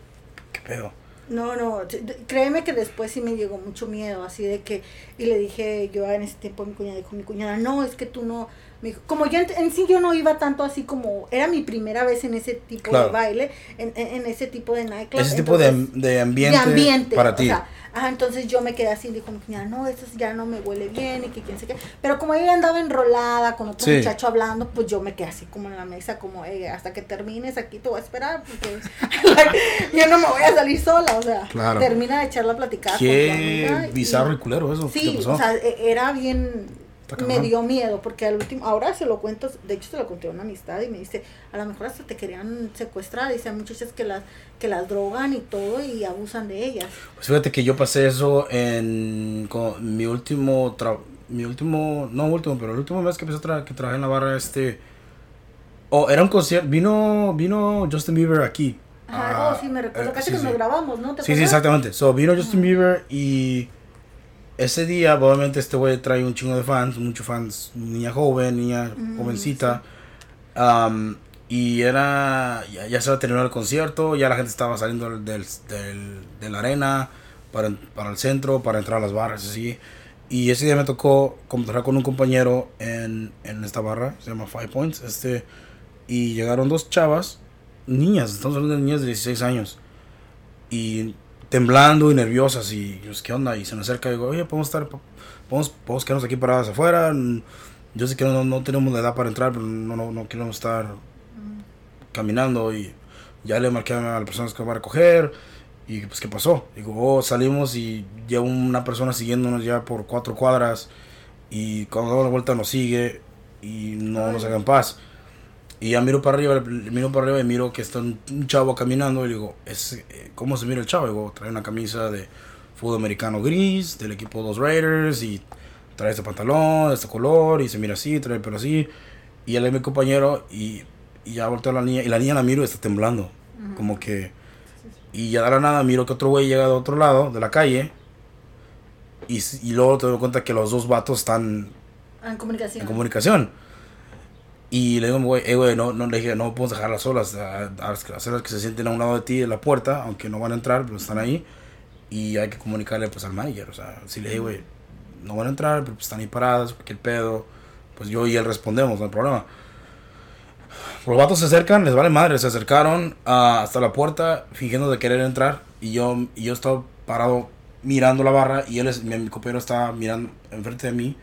Speaker 1: qué pedo.
Speaker 2: No, no, créeme que después sí me llegó mucho miedo, así de que, y le dije yo en ese tiempo a mi cuñada, dijo mi cuñada, no, es que tú no, me dijo, como yo en, en sí yo no iba tanto así como, era mi primera vez en ese tipo
Speaker 1: Claro.
Speaker 2: de baile, en, en, en ese tipo de nightclub.
Speaker 1: Ese tipo de,
Speaker 2: entonces-
Speaker 1: de ambiente,
Speaker 2: de ambiente
Speaker 1: para
Speaker 2: o
Speaker 1: ti.
Speaker 2: sea, ajá, entonces yo me quedé así, dijo mi cuñada, no, eso ya no me huele bien y que quién sé qué. Pero como ella andaba enrolada con otro
Speaker 1: Sí.
Speaker 2: muchacho hablando, pues yo me quedé así como en la mesa, como, "Ey, hasta que termines aquí te voy a esperar, porque yo no me voy a salir sola, o sea,
Speaker 1: Claro.
Speaker 2: termina de echar la platicada con tu
Speaker 1: Qué
Speaker 2: amiga y-
Speaker 1: bizarro y culero eso. ¿Qué
Speaker 2: Sí,
Speaker 1: te pasó?
Speaker 2: o sea, e- era bien, me dio miedo, porque al último, ahora se lo cuento, de hecho se lo conté a una amistad y me dice, a lo mejor hasta te querían secuestrar, dice, hay muchachas que las, que las drogan y todo y abusan de ellas.
Speaker 1: Pues fíjate que yo pasé eso en con mi último tra- mi último, no último, pero el último mes que empecé a tra- que trabajé en la barra este oh, era un concierto, vino vino Justin Bieber aquí.
Speaker 2: Ajá,
Speaker 1: Ah,
Speaker 2: oh, sí, me recuerdo,
Speaker 1: eh,
Speaker 2: casi
Speaker 1: sí,
Speaker 2: que
Speaker 1: sí.
Speaker 2: nos grabamos, ¿no? ¿Te
Speaker 1: Sí, sí, exactamente. So, vino Justin Bieber y ese día, obviamente, este güey trae un chingo de fans, muchos fans, niña joven, niña
Speaker 2: Mm,
Speaker 1: jovencita. Um, y era, ya, ya se va a terminar el concierto, ya la gente estaba saliendo del, del, del- de la arena para, para el centro, para entrar a las barras, así. Y ese día me tocó trabajar con un compañero en, en esta barra, se llama Five Points, este, y llegaron dos chavas, niñas, estamos hablando de niñas de 16 años, y temblando y nerviosas, y pues, ¿qué onda? Y se me acerca y digo, oye, podemos estar, podemos, podemos quedarnos aquí paradas afuera, yo sé que no, no tenemos la edad para entrar, pero no, no, no queremos estar caminando y ya le marqué a las personas que van a recoger y pues qué pasó. Digo, oh, salimos y lleva una persona siguiéndonos ya por cuatro cuadras Y cuando damos la vuelta nos sigue y no nos haga en paz. Y ya miro para arriba, miro para arriba y miro que está un, chavo caminando y digo, es, eh, ¿cómo se mira el chavo? Y digo, trae una camisa de fútbol americano gris, del equipo de los Raiders, y trae este pantalón, de este color, y se mira así, trae el pelo así. Y él es mi compañero y, y ya volteo a la niña, y la niña la miro y está temblando. Como que... Y ya de la nada miro que otro güey llega de otro lado, de la calle, y, y luego te doy cuenta que los dos vatos están
Speaker 2: En comunicación.
Speaker 1: en comunicación. Y le digo, güey, eh, güey, no, no, le dije, no podemos dejarlas solas, a, a- hacerlas que se sienten a un lado de ti en la puerta, aunque no van a entrar, pero están ahí. Y hay que comunicarle pues al manager, o sea, si le dije, güey, no van a entrar, pero pues, están ahí paradas, cualquier pedo, pues yo y él respondemos, no hay problema. Los vatos se acercan, les vale madre, se acercaron ah, hasta la puerta fingiendo de querer entrar y yo, y yo estaba parado mirando la barra y él mi, mi compañero estaba mirando enfrente de mí,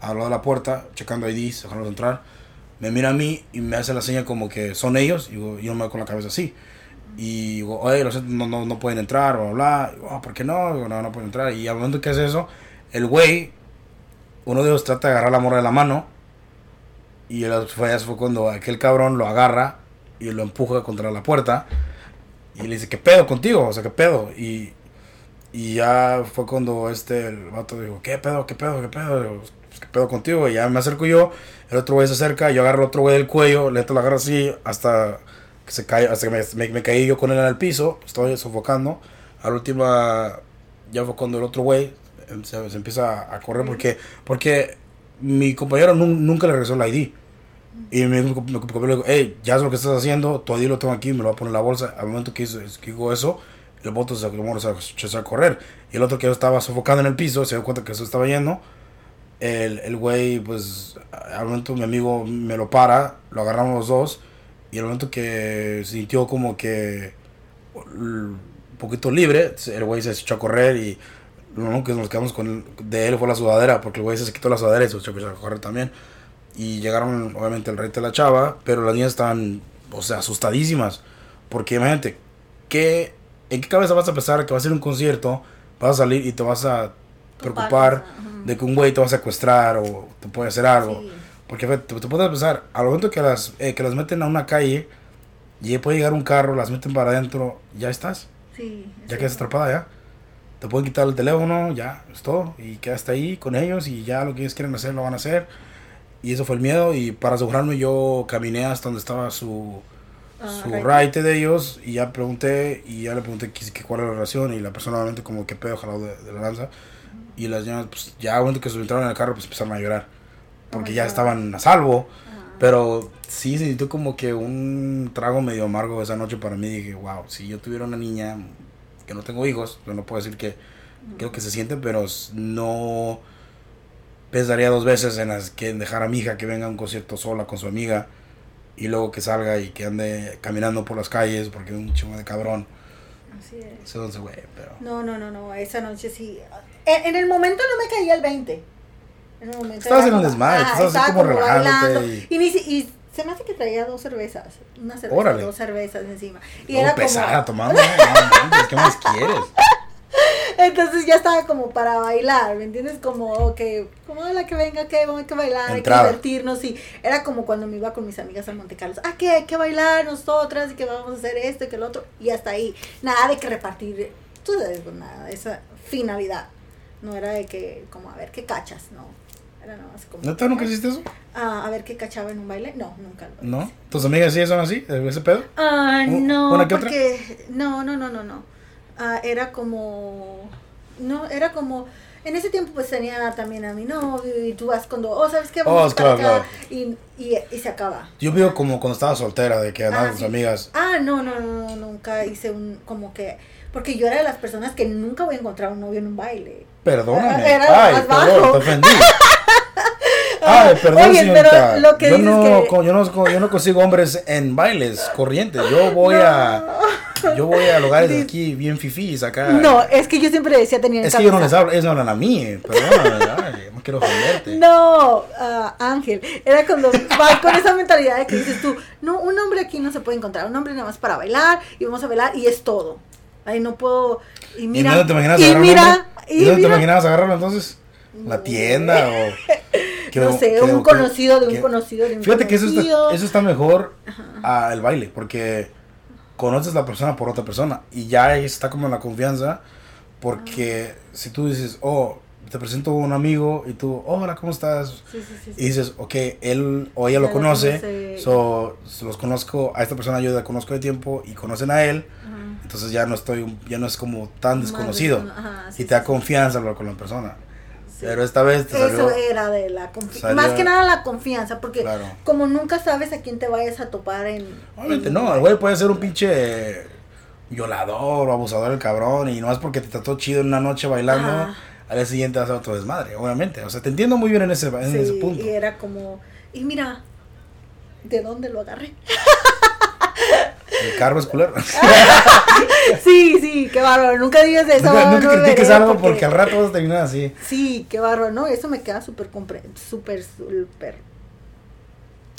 Speaker 1: al lado de la puerta, checando IDs, dejándolos entrar. Me mira a mí y me hace la seña como que son ellos y digo, yo me voy con la cabeza así. Y digo, oye, los no, no, no pueden entrar, bla, bla, bla. "Ah, ¿por qué no? Digo, no, no pueden entrar. Y al momento que hace eso, el güey, uno de ellos trata de agarrar la morra de la mano. Y el fue, fue cuando aquel cabrón lo agarra y lo empuja contra la puerta. Y le dice, ¿qué pedo contigo? O sea, ¿qué pedo? Y, y ya fue cuando este, el vato dijo, ¿qué pedo? ¿Qué pedo? ¿Qué pedo? Digo, "Pues, ¿Qué pedo contigo? Y ya me acerco yo, el otro güey se acerca, yo agarro al otro güey del cuello, lento lo agarro así hasta que se cae, hasta que me, me- me caí yo con él el piso, estoy sofocando. A la última, ya fue cuando el otro güey se, se empieza a correr porque, porque mi compañero nun- nunca le regresó el ID. Y mi, mi compañero le dijo, hey, ya es lo que estás haciendo, tu ID lo tengo aquí, me lo voy a poner en la bolsa. Al momento que, hizo, que dijo eso, el voto se, se, se a correr. Y el otro que yo estaba sofocando en el piso, se dio cuenta que eso estaba yendo. El, güey, pues, al momento mi amigo me lo para, lo agarramos los dos. Y al momento que sintió como que un poquito libre, el güey se echó a correr y lo único que nos quedamos con de él fue la sudadera, porque el güey se quitó la sudadera y se echó a correr también. Y llegaron, obviamente, el rey de la chava, pero las niñas estaban, o sea, asustadísimas. Porque imagínate, ¿qué, ¿en qué cabeza vas a pensar que va a ser un concierto? Vas a salir y te vas a preocupar de que un güey te va a secuestrar o te puede hacer algo.
Speaker 2: Sí.
Speaker 1: Porque te, te puedes pensar, al momento que las, eh, que las meten a una calle y puede llegar un carro, las meten para adentro, ya estás,
Speaker 2: Sí.
Speaker 1: ya
Speaker 2: sí.
Speaker 1: quedas atrapada ya. Te pueden quitar el teléfono, ya, es todo. Y quedaste ahí con ellos y ya lo que ellos quieren hacer lo van a hacer. Y eso fue el miedo. Y para asegurarme, yo caminé hasta donde estaba su,
Speaker 2: Ah,
Speaker 1: su
Speaker 2: right.
Speaker 1: de ellos. Y ya pregunté, y ya le pregunté qué- cuál era la relación. Y la persona, obviamente, como que pedo jalado de, de la lanza. Y las niñas, pues ya, momento que se entraron en el carro, pues empezaron a llorar. Porque
Speaker 2: my
Speaker 1: ya
Speaker 2: God.
Speaker 1: estaban a salvo. Pero sí sintió como que un trago medio amargo esa noche para mí. Dije, wow, si yo tuviera una niña que no tengo hijos, yo no puedo decir que creo que se siente, pero no pensaría dos veces en, las, que en dejar a mi hija que venga a un concierto sola con su amiga y luego que salga y que ande caminando por las calles porque es un chingo de cabrón.
Speaker 2: Así es.
Speaker 1: Se güey, pero...
Speaker 2: No, no, no, no, esa noche sí. En, en el momento no me caía el 20. En el momento
Speaker 1: Estabas en el
Speaker 2: como-
Speaker 1: desmadre,
Speaker 2: ah,
Speaker 1: estabas así como relajándote
Speaker 2: bailando.
Speaker 1: y-
Speaker 2: Y, ni si- y se me hace que traía dos cervezas. Una cerveza,
Speaker 1: Órale.
Speaker 2: dos cervezas encima. Y era
Speaker 1: pesada
Speaker 2: como.
Speaker 1: tomando, no, ¿qué más quieres?
Speaker 2: Entonces ya estaba como para bailar, ¿me entiendes? Como que, como la que venga, que vamos a bailar,
Speaker 1: Entrada.
Speaker 2: hay que divertirnos. Y era como cuando me iba con mis amigas a Monte Carlo. Ah, que hay que bailar nosotras y que vamos a hacer esto y que lo otro. Y hasta ahí. Nada de que repartir. Tú sabes, pues, nada, esa finalidad. No era de que, como a ver qué cachas, no. Era nada más como.
Speaker 1: ¿Neta nunca hiciste eso?
Speaker 2: Ah, a ver qué cachaba en un baile. No, nunca lo
Speaker 1: ¿No?
Speaker 2: hice.
Speaker 1: ¿Tus amigas sí son así? ¿De ese pedo?
Speaker 2: Ah,
Speaker 1: ¿U-
Speaker 2: no,
Speaker 1: una que otra?
Speaker 2: porque no, no, no, no, no. Ah, era como, no, era como, en ese tiempo pues tenía también a mi novio y tú vas cuando, oh, ¿sabes qué? Vamos
Speaker 1: Oh,
Speaker 2: para
Speaker 1: claro,
Speaker 2: acá y, y, y se acaba.
Speaker 1: Yo veo como cuando estaba soltera, de que andabas
Speaker 2: Ah,
Speaker 1: con tus
Speaker 2: sí.
Speaker 1: amigas.
Speaker 2: Ah, no, no, no, no, nunca hice un, como que, porque yo era de las personas que nunca voy a encontrar un novio en un baile.
Speaker 1: Perdóname.
Speaker 2: Era
Speaker 1: Ay, perdón, te ofendí. Ay, perdón,
Speaker 2: Oye,
Speaker 1: señorita.
Speaker 2: pero lo que
Speaker 1: yo,
Speaker 2: dices
Speaker 1: no,
Speaker 2: que-
Speaker 1: yo, no, yo no consigo hombres en bailes corrientes. Yo voy a yo voy a lugares
Speaker 2: Dis-
Speaker 1: aquí bien fifís acá.
Speaker 2: No, es que yo siempre decía tenía en
Speaker 1: es que yo no les hablo, ellos no hablan a mí. Perdóname, no quiero ofenderte.
Speaker 2: No, ah, Ángel, era cuando vas con esa mentalidad de que dices tú, no, un hombre aquí no se puede encontrar, un hombre nada más para bailar y vamos a bailar y es todo. Ahí no puedo y
Speaker 1: ¿Y
Speaker 2: mira,
Speaker 1: te
Speaker 2: y
Speaker 1: agarrarlo?
Speaker 2: mira,
Speaker 1: hombre?
Speaker 2: y
Speaker 1: ¿Y dónde te
Speaker 2: mira,
Speaker 1: imaginabas agarrarlo entonces? la
Speaker 2: No.
Speaker 1: tienda o... que-
Speaker 2: no sé,
Speaker 1: que-
Speaker 2: un
Speaker 1: que-
Speaker 2: conocido de un
Speaker 1: que-
Speaker 2: conocido de un
Speaker 1: Fíjate que eso
Speaker 2: conocido.
Speaker 1: está, eso está mejor al baile, porque conoces a la persona por otra persona y ya está como en la confianza, porque si tú dices, oh, te presento a un amigo y tú, hola, ¿cómo estás?
Speaker 2: Sí, sí, sí,
Speaker 1: Y dices, ok, él o ella lo conoce,
Speaker 2: conoce.
Speaker 1: so, los conozco, a esta persona yo la conozco de tiempo y conocen a él,
Speaker 2: Ajá.
Speaker 1: Entonces ya no estoy, ya no es como tan desconocido
Speaker 2: descono- ajá, sí,
Speaker 1: y te da confianza hablar con la persona.
Speaker 2: sí.
Speaker 1: Pero esta vez te salió...
Speaker 2: Eso era de la confianza. Más que nada la confianza, porque
Speaker 1: Claro.
Speaker 2: como nunca sabes a quién te vayas a topar en...
Speaker 1: Obviamente
Speaker 2: en-
Speaker 1: no, el güey puede ser un pinche violador o abusador el cabrón y no es porque te trató chido en una noche bailando,
Speaker 2: Ajá.
Speaker 1: al día siguiente vas a otro desmadre, obviamente. O sea, te entiendo muy bien en ese, en
Speaker 2: Sí,
Speaker 1: ese punto.
Speaker 2: y era como... Y mira, ¿de dónde lo agarré?
Speaker 1: El carro es culero.
Speaker 2: sí, sí, qué bárbaro. Nunca digas eso.
Speaker 1: nunca
Speaker 2: no
Speaker 1: nunca
Speaker 2: beberé
Speaker 1: critiques algo porque... al rato vas a terminar así.
Speaker 2: Sí, qué bárbaro, ¿no? Eso me queda súper, súper, súper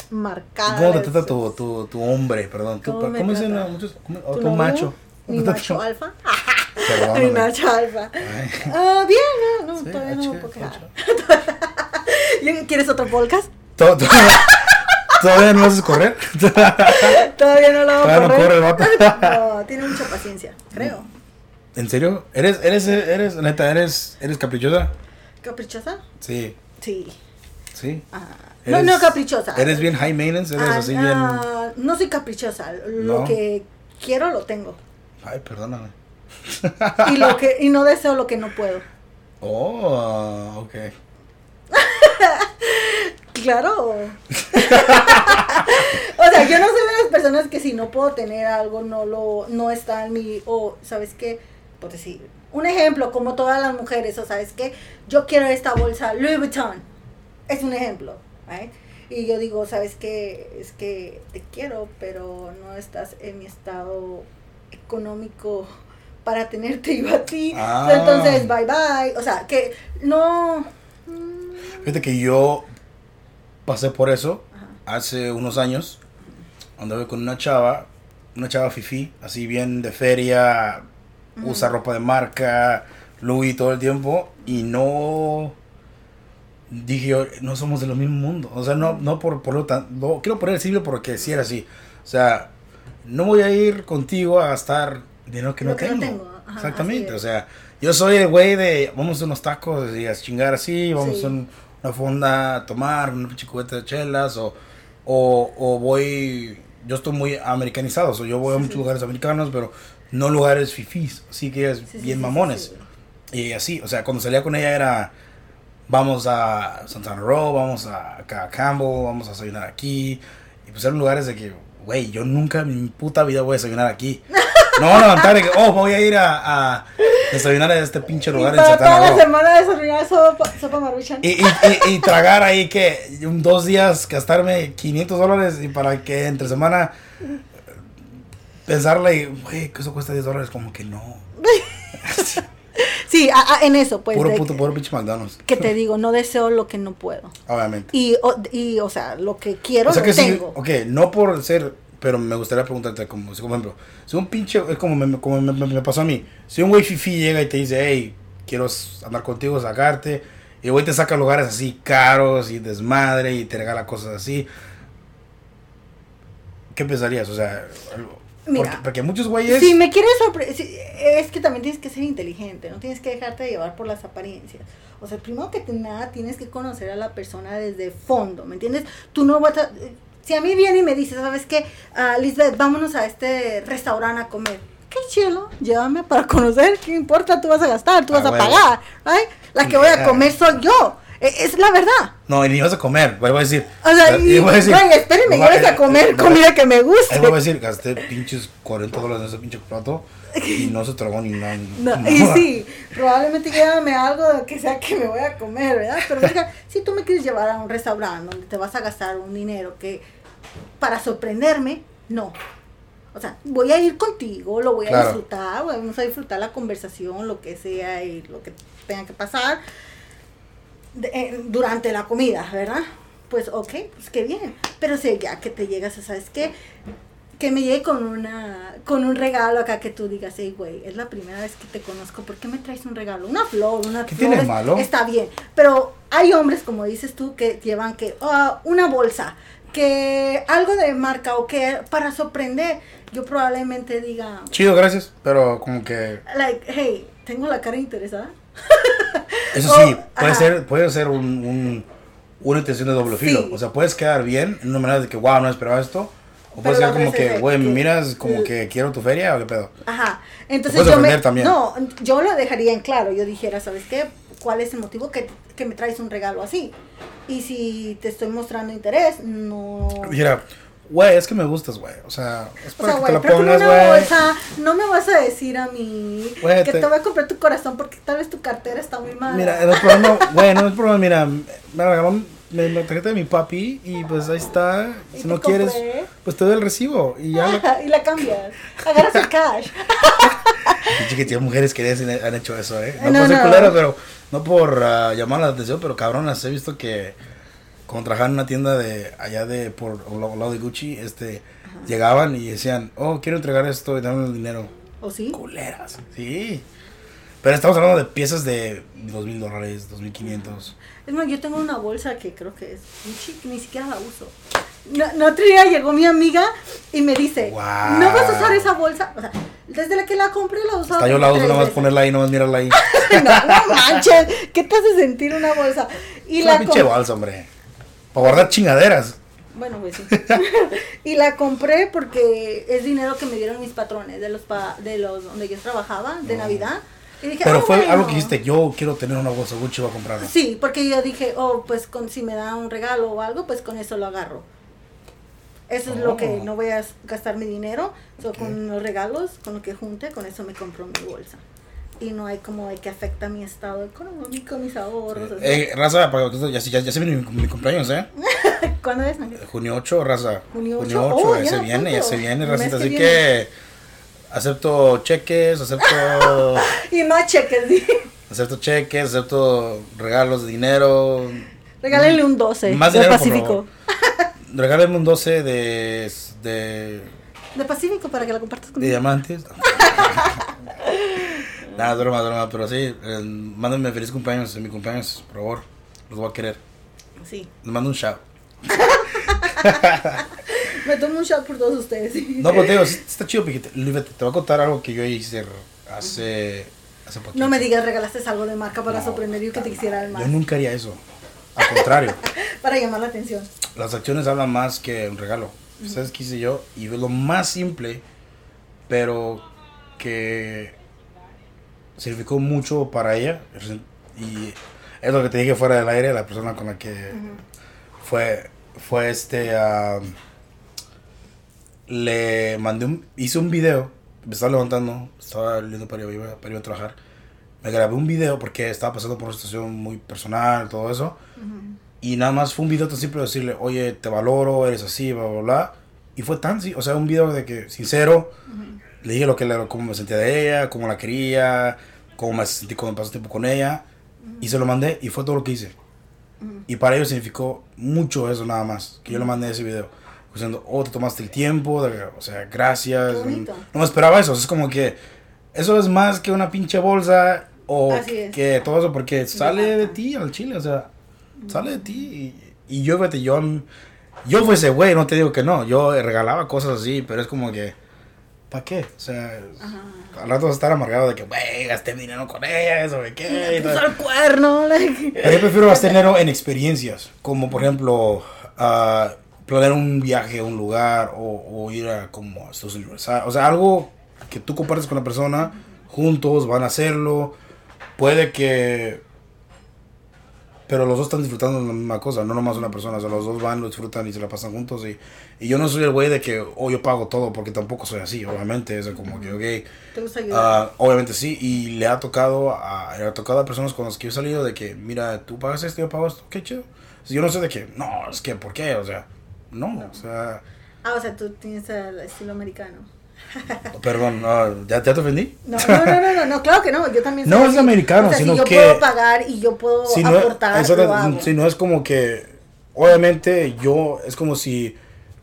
Speaker 2: marcada.
Speaker 1: ¿Cómo te trata tu, tu, tu hombre? Perdón. tu-
Speaker 2: ¿Cómo me
Speaker 1: ¿Cómo dicen muchos? ¿Cómo- o
Speaker 2: ¿Tu
Speaker 1: tu macho?
Speaker 2: Mi
Speaker 1: ¿Cómo te
Speaker 2: macho alfa.
Speaker 1: Perdóname.
Speaker 2: Mi macho alfa. Ah, bien, no, no
Speaker 1: Sí,
Speaker 2: todavía no
Speaker 1: H,
Speaker 2: me puedo quejar.
Speaker 1: H.
Speaker 2: ¿Quieres otro podcast?
Speaker 1: ¿Todo- todo- ¿Todavía no haces correr?
Speaker 2: Todavía no lo hago
Speaker 1: Todavía no corre el vato.
Speaker 2: No, tiene mucha paciencia, creo.
Speaker 1: ¿En serio? ¿Eres, eres, eres, neta, eres, eres caprichosa?
Speaker 2: ¿Caprichosa?
Speaker 1: Sí,
Speaker 2: Sí.
Speaker 1: sí.
Speaker 2: Ah, no, no caprichosa.
Speaker 1: ¿Eres bien high maintenance? ¿Eres
Speaker 2: Ah,
Speaker 1: así bien...?
Speaker 2: no soy caprichosa. Lo
Speaker 1: No.
Speaker 2: que quiero lo tengo.
Speaker 1: Ay, perdóname.
Speaker 2: Y lo que y no deseo lo que no puedo.
Speaker 1: Oh, ok.
Speaker 2: Claro. o sea, yo no soy de las personas que si no puedo tener algo no lo no está en mi o sabes qué, por decir, un ejemplo como todas las mujeres, o sabes qué, yo quiero esta bolsa Louis Vuitton. Es un ejemplo, right? Y yo digo, ¿sabes qué? Es que te quiero, pero no estás en mi estado económico para tenerte yo a ti.
Speaker 1: Ah.
Speaker 2: Entonces, bye bye. O sea, que no...
Speaker 1: Fíjate que yo pasé por eso
Speaker 2: Ajá.
Speaker 1: hace unos años. Andaba con una chava, una chava fifi, así bien de feria, usa ropa de marca, Louis todo el tiempo, y no dije yo, no somos de lo mismo mundo. O sea, no, no por, por lo tan, no, quiero poner el siglo porque si era así. O sea, no voy a ir contigo a gastar dinero que no
Speaker 2: que no
Speaker 1: tengo.
Speaker 2: tengo, ajá,
Speaker 1: Exactamente, o sea, yo soy el güey de vamos a unos tacos y a chingar así, vamos
Speaker 2: Sí.
Speaker 1: a un- una fonda a tomar, una pinche cubeta de chelas, o, o, o voy, yo estoy muy americanizado, o sea, yo voy a muchos
Speaker 2: sí.
Speaker 1: lugares americanos, pero no lugares fifís, así que es
Speaker 2: Sí,
Speaker 1: bien mamones.
Speaker 2: sí.
Speaker 1: Y así, o sea, cuando salía con ella era, vamos a Santana Row, vamos a, a Campbell, vamos a desayunar aquí. Y pues eran lugares de que, güey, yo nunca en mi puta vida voy a desayunar aquí. No van a levantar de que, oh, voy a ir a, a desayunar a este pinche
Speaker 2: Y
Speaker 1: lugar en
Speaker 2: para
Speaker 1: Santana
Speaker 2: toda la
Speaker 1: Row.
Speaker 2: semana desarrollar sopa, sopa maruchan.
Speaker 1: Y, y, y, y tragar ahí que dos días gastarme 500 dólares y para que entre semana pensarle, güey, que eso cuesta 10 dólares, como que no.
Speaker 2: Sí, a- a- en eso, pues.
Speaker 1: puro puto, puro pinche McDonald's.
Speaker 2: que te digo, no deseo lo que no puedo.
Speaker 1: Obviamente.
Speaker 2: Y, o, y, o sea, lo que quiero
Speaker 1: O sea
Speaker 2: lo
Speaker 1: que sí,
Speaker 2: tengo.
Speaker 1: ok, no por ser, pero me gustaría preguntarte como, como ejemplo, si un pinche, es como me, como me, me- me pasó a mí, si un güey fifi llega y te dice, hey, quiero andar contigo, sacarte, y el güey te saca lugares así caros y desmadre y te regala cosas así, ¿qué pensarías? O sea,
Speaker 2: Mira.
Speaker 1: porque, porque muchos güeyes...
Speaker 2: Si me quieres sorprender, es que también tienes que ser inteligente, no tienes que dejarte de llevar por las apariencias. O sea, primero que nada tienes que conocer a la persona desde fondo, ¿me entiendes? Tú no vas a... Si a mí viene y me dice, ¿sabes qué? Ah, Lisbeth, vámonos a este restaurante a comer. Qué chilo, llévame para conocer, ¿qué importa? Tú vas a gastar, tú
Speaker 1: Ah,
Speaker 2: vas a
Speaker 1: huevo.
Speaker 2: pagar, ¿right? La que voy a
Speaker 1: Yeah.
Speaker 2: comer soy yo, E- es la verdad.
Speaker 1: No, y ni vas a comer, voy a decir...
Speaker 2: O sea, y,
Speaker 1: voy a decir,
Speaker 2: güey, espérenme,
Speaker 1: no, eh,
Speaker 2: a comer
Speaker 1: eh,
Speaker 2: comida que me guste.
Speaker 1: Ahí voy a decir, gasté pinches 40 dólares en ese pinche plato y no se tragó ni nada.
Speaker 2: No, y sí, probablemente llévame algo que sea que me voy a comer, ¿verdad? Pero venga, si tú me quieres llevar a un restaurante donde te vas a gastar un dinero que para sorprenderme, no. O sea, voy a ir contigo, lo voy a disfrutar, vamos a disfrutar la conversación, lo que sea y lo que tenga que pasar de- eh, durante la comida, ¿verdad? Pues ok, pues qué bien. Pero si ya que te llegas a, ¿sabes qué? que me llegue con una con un regalo acá que tú digas, hey, güey, es la primera vez que te conozco, ¿por qué me traes un regalo? Una flor, una
Speaker 1: ¿Qué
Speaker 2: flor.
Speaker 1: tiene malo?
Speaker 2: Está bien, pero hay hombres, como dices tú, que llevan que ah, una bolsa, que algo de marca o que para sorprender, yo probablemente diga,
Speaker 1: Chido, gracias. Pero como que.
Speaker 2: like, hey, tengo la cara interesada.
Speaker 1: Eso sí, puede
Speaker 2: ajá.
Speaker 1: ser, puede ser un, un- una intención de doble filo. O sea, puedes quedar bien en una manera de que, wow, no esperaba esto. O puede ser como que, güey, me miras como que quiero tu feria o qué pedo.
Speaker 2: Ajá. Entonces yo me,
Speaker 1: también.
Speaker 2: no, yo lo dejaría en claro. Yo dijera, ¿sabes qué? ¿Cuál es el motivo que, que me traes un regalo así? Y si te estoy mostrando interés, no.
Speaker 1: Dijera, güey, es que me gustas, güey. O sea, es
Speaker 2: O
Speaker 1: para
Speaker 2: sea,
Speaker 1: que
Speaker 2: güey,
Speaker 1: te la pongas, güey.
Speaker 2: no me vas a decir a mí que
Speaker 1: te-
Speaker 2: te... voy a comprar tu corazón porque tal vez tu cartera está muy mala.
Speaker 1: Mira, no es problema, güey, no es problema, mira, me regaló me, la tarjeta de mi papi y pues ahí está. Si no quieres, pues te doy el recibo y ya. lo-
Speaker 2: y la cambias. Agarras el cash.
Speaker 1: Tiene mujeres que han hecho eso, ¿eh? No,
Speaker 2: No, no.
Speaker 1: culero, pero no por ah, llamar la atención, pero cabronas, he visto que cuando trabajaban en una tienda de allá de por al lado- de Gucci, este, llegaban y decían, oh, quiero entregar esto y dame el dinero.
Speaker 2: ¿O sí?
Speaker 1: Culeras, sí. Pero estamos hablando de piezas de dos mil dólares, dos mil quinientos.
Speaker 2: Es más, yo tengo una bolsa que creo que es Gucci, que ni siquiera la uso. No, no, otro día llegó mi amiga y me dice,
Speaker 1: Guau.
Speaker 2: ¿no vas a usar esa bolsa? O sea, desde la que la compré la usado
Speaker 1: Hasta yo la uso,
Speaker 2: tres
Speaker 1: nada más
Speaker 2: veces.
Speaker 1: ponerla ahí, nada más mirarla ahí.
Speaker 2: no, no manches, ¿qué te hace sentir una bolsa? Y
Speaker 1: Es una
Speaker 2: la
Speaker 1: pinche bolsa, hombre. Para guardar chingaderas.
Speaker 2: Bueno, pues sí. y la compré porque es dinero que me dieron mis patrones de los pa- de los donde yo trabajaba, de Navidad. Y dije,
Speaker 1: Pero
Speaker 2: "Ah,
Speaker 1: fue
Speaker 2: bueno".
Speaker 1: algo que dijiste, yo quiero tener una bolsa Gucci, voy a comprarla.
Speaker 2: Sí, porque yo dije, oh, pues con, si me da un regalo o algo, pues con eso lo agarro. Eso es lo que
Speaker 1: Oh.
Speaker 2: no voy a gastar mi dinero. So. Con los regalos, con lo que junte, con eso me compro mi bolsa. Y no hay como de que afecta mi estado económico, mis ahorros. así.
Speaker 1: Eh, raza, ya, ya, ya se viene mi, mi cumpleaños, ¿eh?
Speaker 2: ¿Cuándo es?
Speaker 1: Junio 8, raza.
Speaker 2: Junio
Speaker 1: Junio
Speaker 2: 8,
Speaker 1: 8,
Speaker 2: oh,
Speaker 1: ya
Speaker 2: ya,
Speaker 1: se viene, ya se viene, racita. Así
Speaker 2: viene.
Speaker 1: que acepto cheques, acepto,
Speaker 2: Y no cheques, di.
Speaker 1: acepto cheques, acepto regalos de dinero.
Speaker 2: Regálenle un 12
Speaker 1: Más
Speaker 2: de
Speaker 1: dinero, por
Speaker 2: Pacífico.
Speaker 1: Regálenme un 12 de, de,
Speaker 2: De Pacífico para que la compartas
Speaker 1: de
Speaker 2: conmigo.
Speaker 1: diamantes. Nada, broma, broma, pero sí, eh, mándenme feliz cumpleaños, mi cumpleaños, por favor. Los voy a querer.
Speaker 2: Sí.
Speaker 1: Les mando un shout.
Speaker 2: Me tomo un shot por todos ustedes.
Speaker 1: No, pero te digo, está chido, Piquete. Fíjate, te voy a contar algo que yo hice hace, hace poquito.
Speaker 2: No me digas, regalaste algo de marca para
Speaker 1: No,
Speaker 2: sorprender y que te quisiera
Speaker 1: Yo
Speaker 2: más.
Speaker 1: nunca haría eso. Al contrario,
Speaker 2: Para llamar la atención.
Speaker 1: las acciones hablan más que un regalo. ¿Sabes qué hice yo? Y lo más simple, pero que significó mucho para ella. Y es lo que te dije fuera del aire, la persona con la que fue, fue este... le mandé un... Hice un video, me estaba levantando, estaba yendo para ir, para ir a trabajar. Me grabé un video porque estaba pasando por una situación muy personal, todo eso. Y nada más fue un video tan simple de decirle, oye, te valoro, eres así, bla, bla, bla. Y fue tan, sí, o sea, un video de que, sincero, le dije lo que cómo me sentía de ella, cómo la quería, cómo me sentí cuando pasé tiempo con ella. Y se lo mandé y fue todo lo que hice. Y para ellos significó mucho eso nada más, que yo le mandé ese video. Diciendo, oh, te tomaste el tiempo, de- o sea, gracias. No me esperaba eso, es como que eso es más que una pinche bolsa o
Speaker 2: Así es.
Speaker 1: que todo eso, porque sale de
Speaker 2: marca.
Speaker 1: ti al chile, o sea, sale de ti. Y, y yo, fíjate, yo, yo fue ese güey, no te digo que no, yo regalaba cosas así, pero es como que, ¿para qué? O sea, al rato vas a estar amargado de que, güey, gasté mi dinero con ella, eso, de qué. y todo.
Speaker 2: Puso el cuerno. like.
Speaker 1: Pero yo prefiero gastar dinero en experiencias, como por ejemplo, ah, planear un viaje a un lugar o, o ir a como a estos aniversarios. O sea, algo que tú compartes con la persona, juntos van a hacerlo. Puede que. Pero los dos están disfrutando de la misma cosa, no nomás una persona. O sea, los dos van, lo disfrutan y se la pasan juntos. Y, y yo no soy el güey de que, oh, yo pago todo, porque tampoco soy así, obviamente. Es como que, ok.
Speaker 2: Te gusta ayudar.
Speaker 1: Ah, obviamente sí, y le ha tocado a, le ha tocado a personas con las que yo he salido de que, mira, tú pagas esto, yo pago esto, qué chido. Yo no sé de que, no, es que, ¿por qué? O sea, no, o sea,
Speaker 2: Ah, o sea, tú tienes el estilo americano.
Speaker 1: perdón, no, ¿ya, ¿ya te ofendí?
Speaker 2: No, no, no, no, no, no, claro que no. Yo también
Speaker 1: No
Speaker 2: soy
Speaker 1: es
Speaker 2: así.
Speaker 1: americano,
Speaker 2: o sea,
Speaker 1: sino
Speaker 2: si yo
Speaker 1: que-
Speaker 2: puedo pagar y yo puedo
Speaker 1: Si no,
Speaker 2: aportar,
Speaker 1: eso
Speaker 2: lo hago.
Speaker 1: si no es como que, obviamente yo, es como si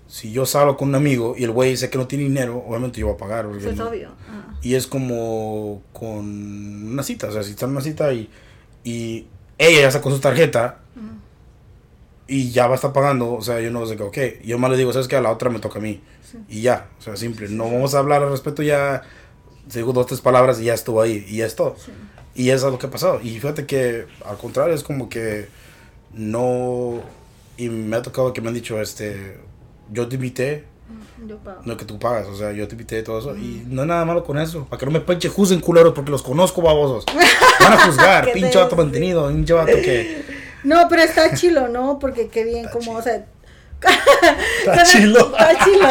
Speaker 1: si yo salgo con un amigo y el güey dice que no tiene dinero, obviamente yo voy a pagar.
Speaker 2: Eso es
Speaker 1: no-
Speaker 2: obvio. Ah.
Speaker 1: Y es como con una cita, o sea, si está en una cita y, y ella ya sacó su tarjeta y ya va a estar pagando, o sea, yo no sé qué, ok, yo más le digo, ¿sabes qué? A la otra me toca a mí. Y ya, o sea, simple, no vamos a hablar al respecto ya, digo dos, tres palabras y ya estuvo ahí, y ya es todo. Y eso es lo que ha pasado. Y fíjate que al contrario, es como que no, y me ha tocado que me han dicho, este, yo te invité,
Speaker 2: Yo pago.
Speaker 1: no que tú pagas, o sea, yo te invité y todo eso. Y no hay nada malo con eso. Para que no me pinche juzguen culeros porque los conozco babosos. Van a juzgar,
Speaker 2: ¿Qué
Speaker 1: pinche vato mantenido, pinche vato que.
Speaker 2: No, pero está chilo, ¿no? Porque qué bien,
Speaker 1: Está
Speaker 2: como,
Speaker 1: chilo.
Speaker 2: o sea.
Speaker 1: Está chilo.
Speaker 2: Está chilo.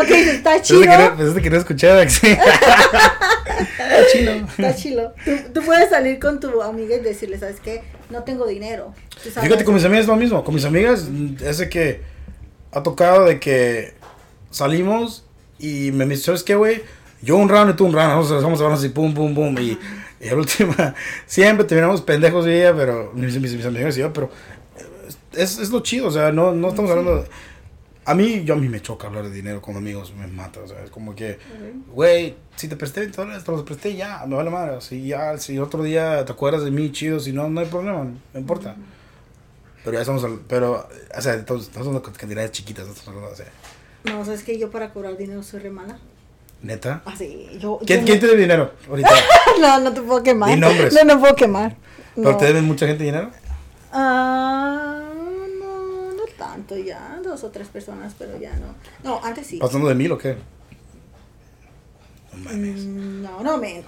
Speaker 2: Ok, está
Speaker 1: quería, eso te quería escuchar, Axel. Está chilo.
Speaker 2: Está chilo. Tú, tú puedes salir con tu amiga y decirle, ¿sabes qué? No tengo dinero.
Speaker 1: Fíjate, con mis amigas es lo mismo. Con mis amigas, ese que ha tocado de que salimos y me dice, ¿sabes qué, güey? Yo un round y tú un round. Vamos, vamos a vernos así, pum, pum, pum. Y, y la última, siempre terminamos pendejos y ella, pero mis, mis, mis amigas y yo, pero es, es lo chido, o sea, no, no estamos hablando. de- a mí, yo a mí me choca hablar de dinero con amigos, me mata, o sea, es como que, güey, si te presté 20 dólares, te los presté ya, me vale madre. Si ya, si otro día te acuerdas de mí, chido, si no, no hay problema, no importa. Pero ya estamos, pero, o sea, estamos, estamos hablando de cantidades chiquitas, no estamos hablando, o sea,
Speaker 2: No, sabes que yo para cobrar dinero soy re mala.
Speaker 1: Neta.
Speaker 2: Así, yo.
Speaker 1: ¿Quién,
Speaker 2: yo
Speaker 1: quién te debe dinero ahorita?
Speaker 2: no, no te puedo quemar.
Speaker 1: Di nombres.
Speaker 2: No, no puedo quemar.
Speaker 1: ¿Pero
Speaker 2: No.
Speaker 1: te deben mucha gente dinero?
Speaker 2: Ah, no, no tanto ya. Dos o tres personas, pero ya no. No, antes sí.
Speaker 1: ¿Pasando de mil o qué? No mames.
Speaker 2: Mm, No, no menos.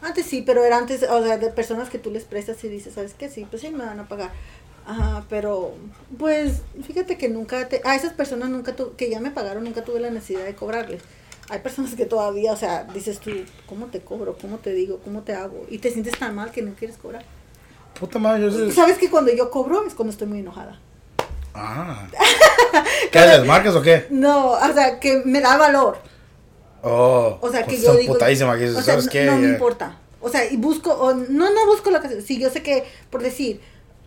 Speaker 2: Antes sí, pero era antes, o sea, de personas que tú les prestas y dices, ¿sabes qué? Sí, pues sí me van a pagar. Ajá, pero pues fíjate que nunca, te, a esas personas nunca tu, que ya me pagaron, nunca tuve la necesidad de cobrarles. Hay personas que todavía, o sea, dices tú, ¿cómo te cobro? ¿Cómo te digo? ¿Cómo te hago? Y te sientes tan mal que no quieres cobrar.
Speaker 1: Puta madre, yo sé.
Speaker 2: ¿Sabes que cuando yo cobro es cuando estoy muy enojada?
Speaker 1: Ah. ¿Qué haces? ¿Marcas o qué?
Speaker 2: No, o sea, que me da valor.
Speaker 1: Oh.
Speaker 2: O sea, que
Speaker 1: pues
Speaker 2: yo digo.
Speaker 1: putadísima que
Speaker 2: o sea,
Speaker 1: ¿sabes
Speaker 2: no,
Speaker 1: qué?
Speaker 2: no me importa. O sea, y busco, o, no, no busco la ocasión. Sí, yo sé que, por decir,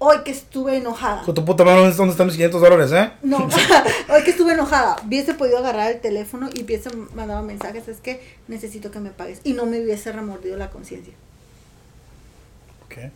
Speaker 2: hoy que estuve enojada.
Speaker 1: Con tu puta madre, ¿dónde están mis 500 dólares, eh?
Speaker 2: No, hoy que estuve enojada, hubiese podido agarrar el teléfono y hubiese mandado mensajes, es que necesito que me pagues. Y no me hubiese remordido la conciencia.
Speaker 1: ¿Qué?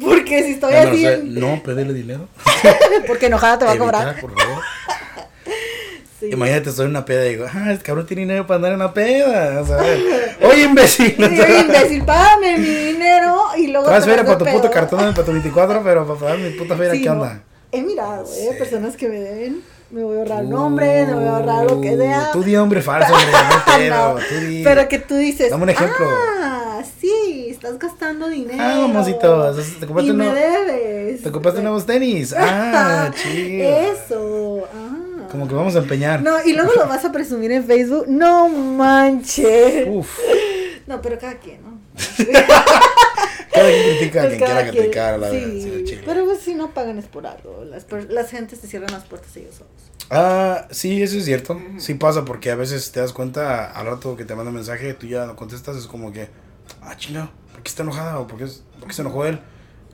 Speaker 2: Porque si estoy
Speaker 1: no
Speaker 2: así,
Speaker 1: sé, no, pedirle dinero.
Speaker 2: porque enojada te va a cobrar.
Speaker 1: por favor.
Speaker 2: Sí.
Speaker 1: Imagínate, en una peda y digo, ah, este cabrón tiene dinero para andar en una peda. O sea, oye, imbécil.
Speaker 2: Sí, oye, imbécil, págame mi dinero y luego.
Speaker 1: Feria
Speaker 2: mando
Speaker 1: para tu
Speaker 2: pedo.
Speaker 1: puto cartón, para tu 24, pero para pagar mi puta feria,
Speaker 2: Sí,
Speaker 1: ¿qué
Speaker 2: no.
Speaker 1: onda?
Speaker 2: He mirado, eh,
Speaker 1: Sí.
Speaker 2: personas que me deben. Me voy a ahorrar nombres, me voy a ahorrar lo que sea.
Speaker 1: Uh, Tú di hombre falso, hombre, no tú di-
Speaker 2: Pero que tú dices.
Speaker 1: Dame un ejemplo.
Speaker 2: Ah, sí, estás gastando dinero.
Speaker 1: Ah, mamacito, te compraste
Speaker 2: y me
Speaker 1: uno-
Speaker 2: debes.
Speaker 1: Te compraste nuevos tenis. Ah, chido.
Speaker 2: Eso. Ah.
Speaker 1: Como que vamos a empeñar.
Speaker 2: No, y luego lo vas a presumir en Facebook. No manches.
Speaker 1: Uf.
Speaker 2: No, pero cada quien, ¿no?
Speaker 1: Cada quien critica a
Speaker 2: Pues
Speaker 1: quien quiera criticar, la verdad. sí,
Speaker 2: pero pues si no pagan es por algo. Las, las gentes te cierran las puertas ellos solos.
Speaker 1: Ah, sí, eso es cierto. Sí pasa porque a veces te das cuenta al rato que te manda mensaje, tú ya no contestas, es como que, ah, chingado, ¿por qué está enojada? ¿O por qué, es- por qué se enojó él?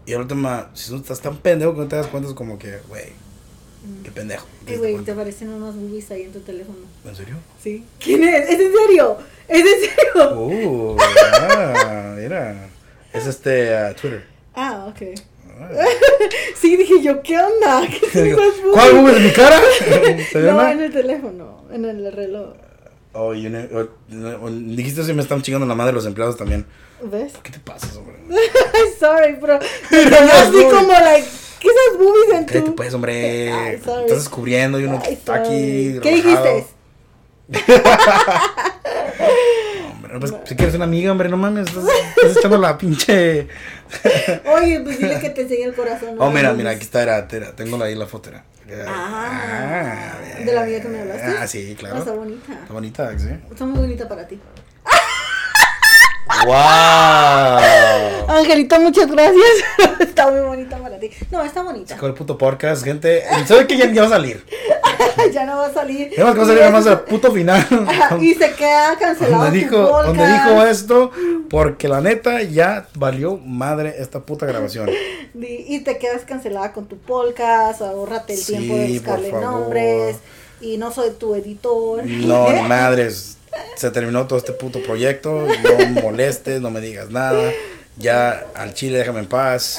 Speaker 1: Y al última, si no estás tan pendejo que no te das cuenta, es como que, güey, qué pendejo.
Speaker 2: Eh,
Speaker 1: ¿Te das
Speaker 2: güey, te aparecen unos boobies ahí en tu teléfono.
Speaker 1: ¿En serio?
Speaker 2: ¿Sí? ¿Quién es? ¿Es en serio? ¿Es en serio?
Speaker 1: Uh, ah, mira. Es este ah, Twitter.
Speaker 2: Ah, ok.
Speaker 1: Ah.
Speaker 2: Sí, dije yo, ¿qué onda? ¿Qué son
Speaker 1: Digo,
Speaker 2: esas boobies?
Speaker 1: ¿Cuál boobies de mi cara? ¿Se
Speaker 2: No, en el teléfono, en el reloj.
Speaker 1: Oh, y una- oh, no, dijiste si me están chingando la madre los empleados también.
Speaker 2: ¿Ves?
Speaker 1: ¿Qué te pasa, hombre?
Speaker 2: Sorry, pero quedé
Speaker 1: las
Speaker 2: así como, like, ¿qué esas boobies en tu...?
Speaker 1: pues, hombre.
Speaker 2: Ay.
Speaker 1: Estás descubriendo y uno
Speaker 2: Ay,
Speaker 1: está aquí.
Speaker 2: ¿Qué
Speaker 1: relajado.
Speaker 2: dijiste?
Speaker 1: Hombre, pues, si quieres una amiga, hombre, no mames. Estás, estás echando la pinche.
Speaker 2: Oye, pues dile que te enseñe el corazón. ¿no?
Speaker 1: Oh, mira, mira, aquí está, era, era, tengo ahí la foto. Era.
Speaker 2: Ah,
Speaker 1: bien.
Speaker 2: ¿de la amiga que me hablaste?
Speaker 1: Ah, sí,
Speaker 2: Ah,
Speaker 1: claro.
Speaker 2: está bonita.
Speaker 1: Está bonita, sí.
Speaker 2: Está muy bonita para ti.
Speaker 1: ¡Wow!
Speaker 2: Angelito, muchas gracias. está muy bonita para ti. No, está bonita.
Speaker 1: Con el puto podcast, gente. ¿Sabe que ya, ya va a salir?
Speaker 2: ya no va a salir.
Speaker 1: Va a salir más el puto final.
Speaker 2: Y se queda cancelado.
Speaker 1: Donde dijo, donde dijo esto, porque la neta ya valió madre esta puta grabación.
Speaker 2: Y te quedas cancelada con tu podcast, ahórrate el tiempo de buscarle nombres. y no soy tu editor.
Speaker 1: No, ni madres. Se terminó todo este puto proyecto. No molestes, no me digas nada. Ya al chile déjame en paz.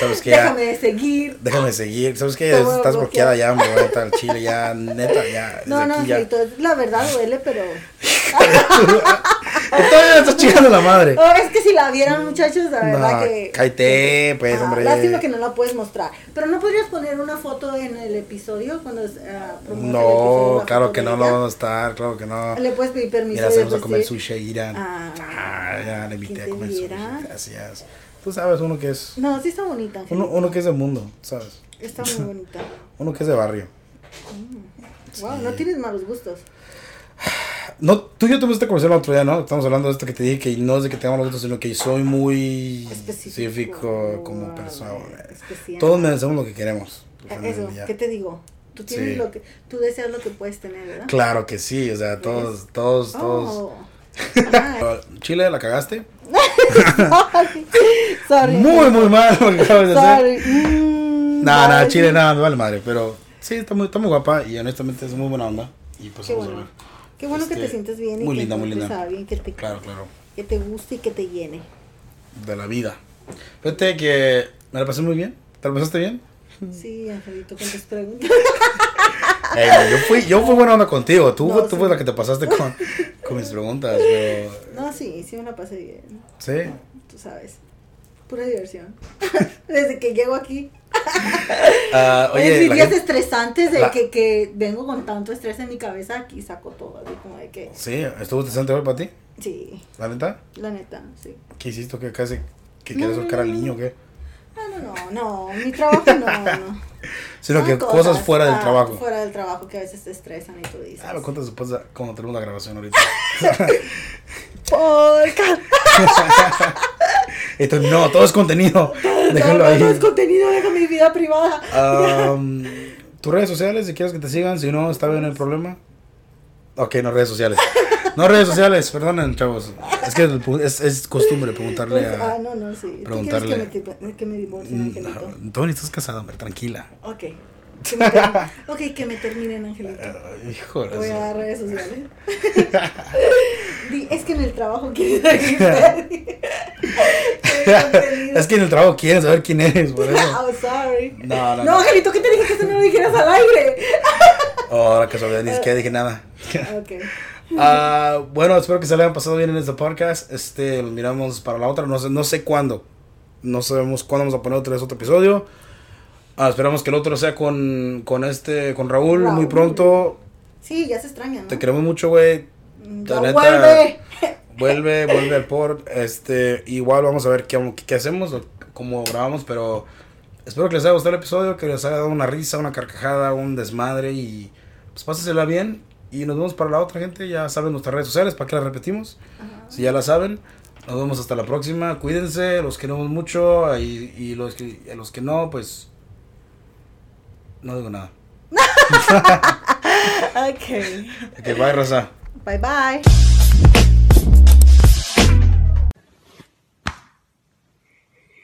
Speaker 1: ¿Sabes qué?
Speaker 2: Déjame seguir.
Speaker 1: Déjame seguir. ¿Sabes qué? Estás bloqueada
Speaker 2: bloqueado.
Speaker 1: ya, hombre. Neta, al chile ya, neta, ya.
Speaker 2: No, no,
Speaker 1: ya.
Speaker 2: La verdad duele, pero...
Speaker 1: Todavía me estás chingando la madre.
Speaker 2: Oh, es que si la vieran, muchachos, la verdad
Speaker 1: No,
Speaker 2: que...
Speaker 1: cállate, pues,
Speaker 2: Ajá,
Speaker 1: hombre.
Speaker 2: Lástima que no la puedes mostrar. Pero no podrías poner una foto en el episodio cuando uh,
Speaker 1: No, claro que no lo vamos a estar, claro que no.
Speaker 2: Le puedes pedir permiso.
Speaker 1: Mira,
Speaker 2: y
Speaker 1: vamos a comer sushi, Irán.
Speaker 2: Ah,
Speaker 1: Ah, ya le invité
Speaker 2: ¿quién
Speaker 1: a comer sushi. Gracias. Tú sabes, uno que es.
Speaker 2: No, sí está bonita.
Speaker 1: Uno, uno que es del mundo, ¿sabes?
Speaker 2: Está muy bonita.
Speaker 1: Uno que es de barrio.
Speaker 2: Wow, no tienes malos gustos.
Speaker 1: No, tú y yo tuvimos esta conversación el otro día, ¿no? Estamos hablando de esto que te dije que no es de que tengamos los gustos, sino que soy muy
Speaker 2: Específico.
Speaker 1: como persona.
Speaker 2: especial.
Speaker 1: Todos merecemos lo que queremos. del
Speaker 2: Eso. ¿qué te digo? Tú tienes
Speaker 1: Sí.
Speaker 2: lo que... Tú deseas lo que puedes tener, ¿verdad?
Speaker 1: Claro que sí, o sea, todos, todos, todos.
Speaker 2: Oh.
Speaker 1: Chile, ¿la cagaste?
Speaker 2: Sorry. Sorry.
Speaker 1: Muy, muy mal lo que acabas de hacer.
Speaker 2: Mm,
Speaker 1: Nada, nada. Chile, nada, me vale madre. Pero sí, está muy, está muy guapa y honestamente es muy buena onda. Y pues
Speaker 2: Qué
Speaker 1: vamos a
Speaker 2: bueno.
Speaker 1: ver.
Speaker 2: Qué bueno que
Speaker 1: Este,
Speaker 2: te sientes bien y
Speaker 1: muy
Speaker 2: que
Speaker 1: linda, muy
Speaker 2: encuentres
Speaker 1: linda.
Speaker 2: a alguien que te,
Speaker 1: Claro, claro.
Speaker 2: que te guste y que te llene.
Speaker 1: De la vida. Fíjate que me la pasé muy bien. ¿Te la pasaste bien?
Speaker 2: Sí, Angelito, con tus preguntas.
Speaker 1: Ey, no, yo, fui, yo fui buena onda contigo. Tú,
Speaker 2: No,
Speaker 1: tú
Speaker 2: sí.
Speaker 1: fuiste la que te pasaste con, con mis preguntas. Pero,
Speaker 2: No, sí, sí me la pasé bien.
Speaker 1: sí.
Speaker 2: Tú sabes. Pura diversión. Desde que llego aquí.
Speaker 1: Ah,
Speaker 2: Oye, mis días
Speaker 1: gente-
Speaker 2: estresantes de
Speaker 1: la-
Speaker 2: que, que vengo con tanto estrés en mi cabeza, aquí saco todo. Así como de que.
Speaker 1: sí, ¿estuvo estresante hoy para ti?
Speaker 2: Sí,
Speaker 1: ¿La neta?
Speaker 2: la neta, sí.
Speaker 1: ¿Qué hiciste? ¿Qué casi? ¿Que quieres
Speaker 2: no,
Speaker 1: sacar al niño o qué?
Speaker 2: No, no, no, no. Mi trabajo no, no.
Speaker 1: Sino
Speaker 2: Son
Speaker 1: que cosas, fuera del trabajo.
Speaker 2: Fuera del trabajo que a veces te estresan y tú dices.
Speaker 1: Ah, me cuentas después de, cuando tenemos la grabación ahorita.
Speaker 2: Podcast.
Speaker 1: Esto, no, todo es contenido. Déjalo ahí.
Speaker 2: No es contenido, deja mi vida privada.
Speaker 1: Am, Tus redes sociales, si quieres que te sigan, si no, está bien el problema. Ok, no redes sociales. No redes sociales, perdonen, chavos. Es que es, es costumbre preguntarle
Speaker 2: Pues,
Speaker 1: a.
Speaker 2: ah, no, no, sí.
Speaker 1: preguntarle.
Speaker 2: ¿Tú quieres que me, que me divorcien, Angelito?
Speaker 1: No, Tony, estás casada, hombre, tranquila.
Speaker 2: Ok. Que me ok, que me terminen, Angelito.
Speaker 1: Hijo
Speaker 2: Voy a dar redes sociales. Es que en el trabajo registrar.
Speaker 1: Es que en el trabajo quieren saber quién eres, por eso.
Speaker 2: Oh, sorry.
Speaker 1: No, no,
Speaker 2: No,
Speaker 1: no.
Speaker 2: Angelito, ¿qué te dije que eso no lo dijeras al aire?
Speaker 1: Oh, ahora que sabía, ni siquiera dije nada.
Speaker 2: ok.
Speaker 1: Ah, bueno, espero que se le hayan pasado bien en este podcast. Este, miramos para la otra. No sé, no sé cuándo. No sabemos cuándo vamos a poner otra vez otro episodio. Ah, esperamos que el otro sea con, con este, con Raúl,
Speaker 2: Raúl.
Speaker 1: muy pronto.
Speaker 2: Sí, ya se extraña, ¿no?
Speaker 1: Te queremos mucho, güey.
Speaker 2: Mm,
Speaker 1: neta-
Speaker 2: vuelve.
Speaker 1: Vuelve, vuelve al port. Este, igual vamos a ver qué, qué hacemos, cómo grabamos, pero espero que les haya gustado el episodio, que les haya dado una risa, una carcajada, un desmadre y pues pásensela bien. Y nos vemos para la otra gente, ya saben nuestras redes sociales, ¿para qué las repetimos? Si ya la saben, nos vemos hasta la próxima. Cuídense, los queremos mucho y, y los, que, los que no, pues no digo nada.
Speaker 2: Ok.
Speaker 1: Ok, bye, raza.
Speaker 2: Bye bye.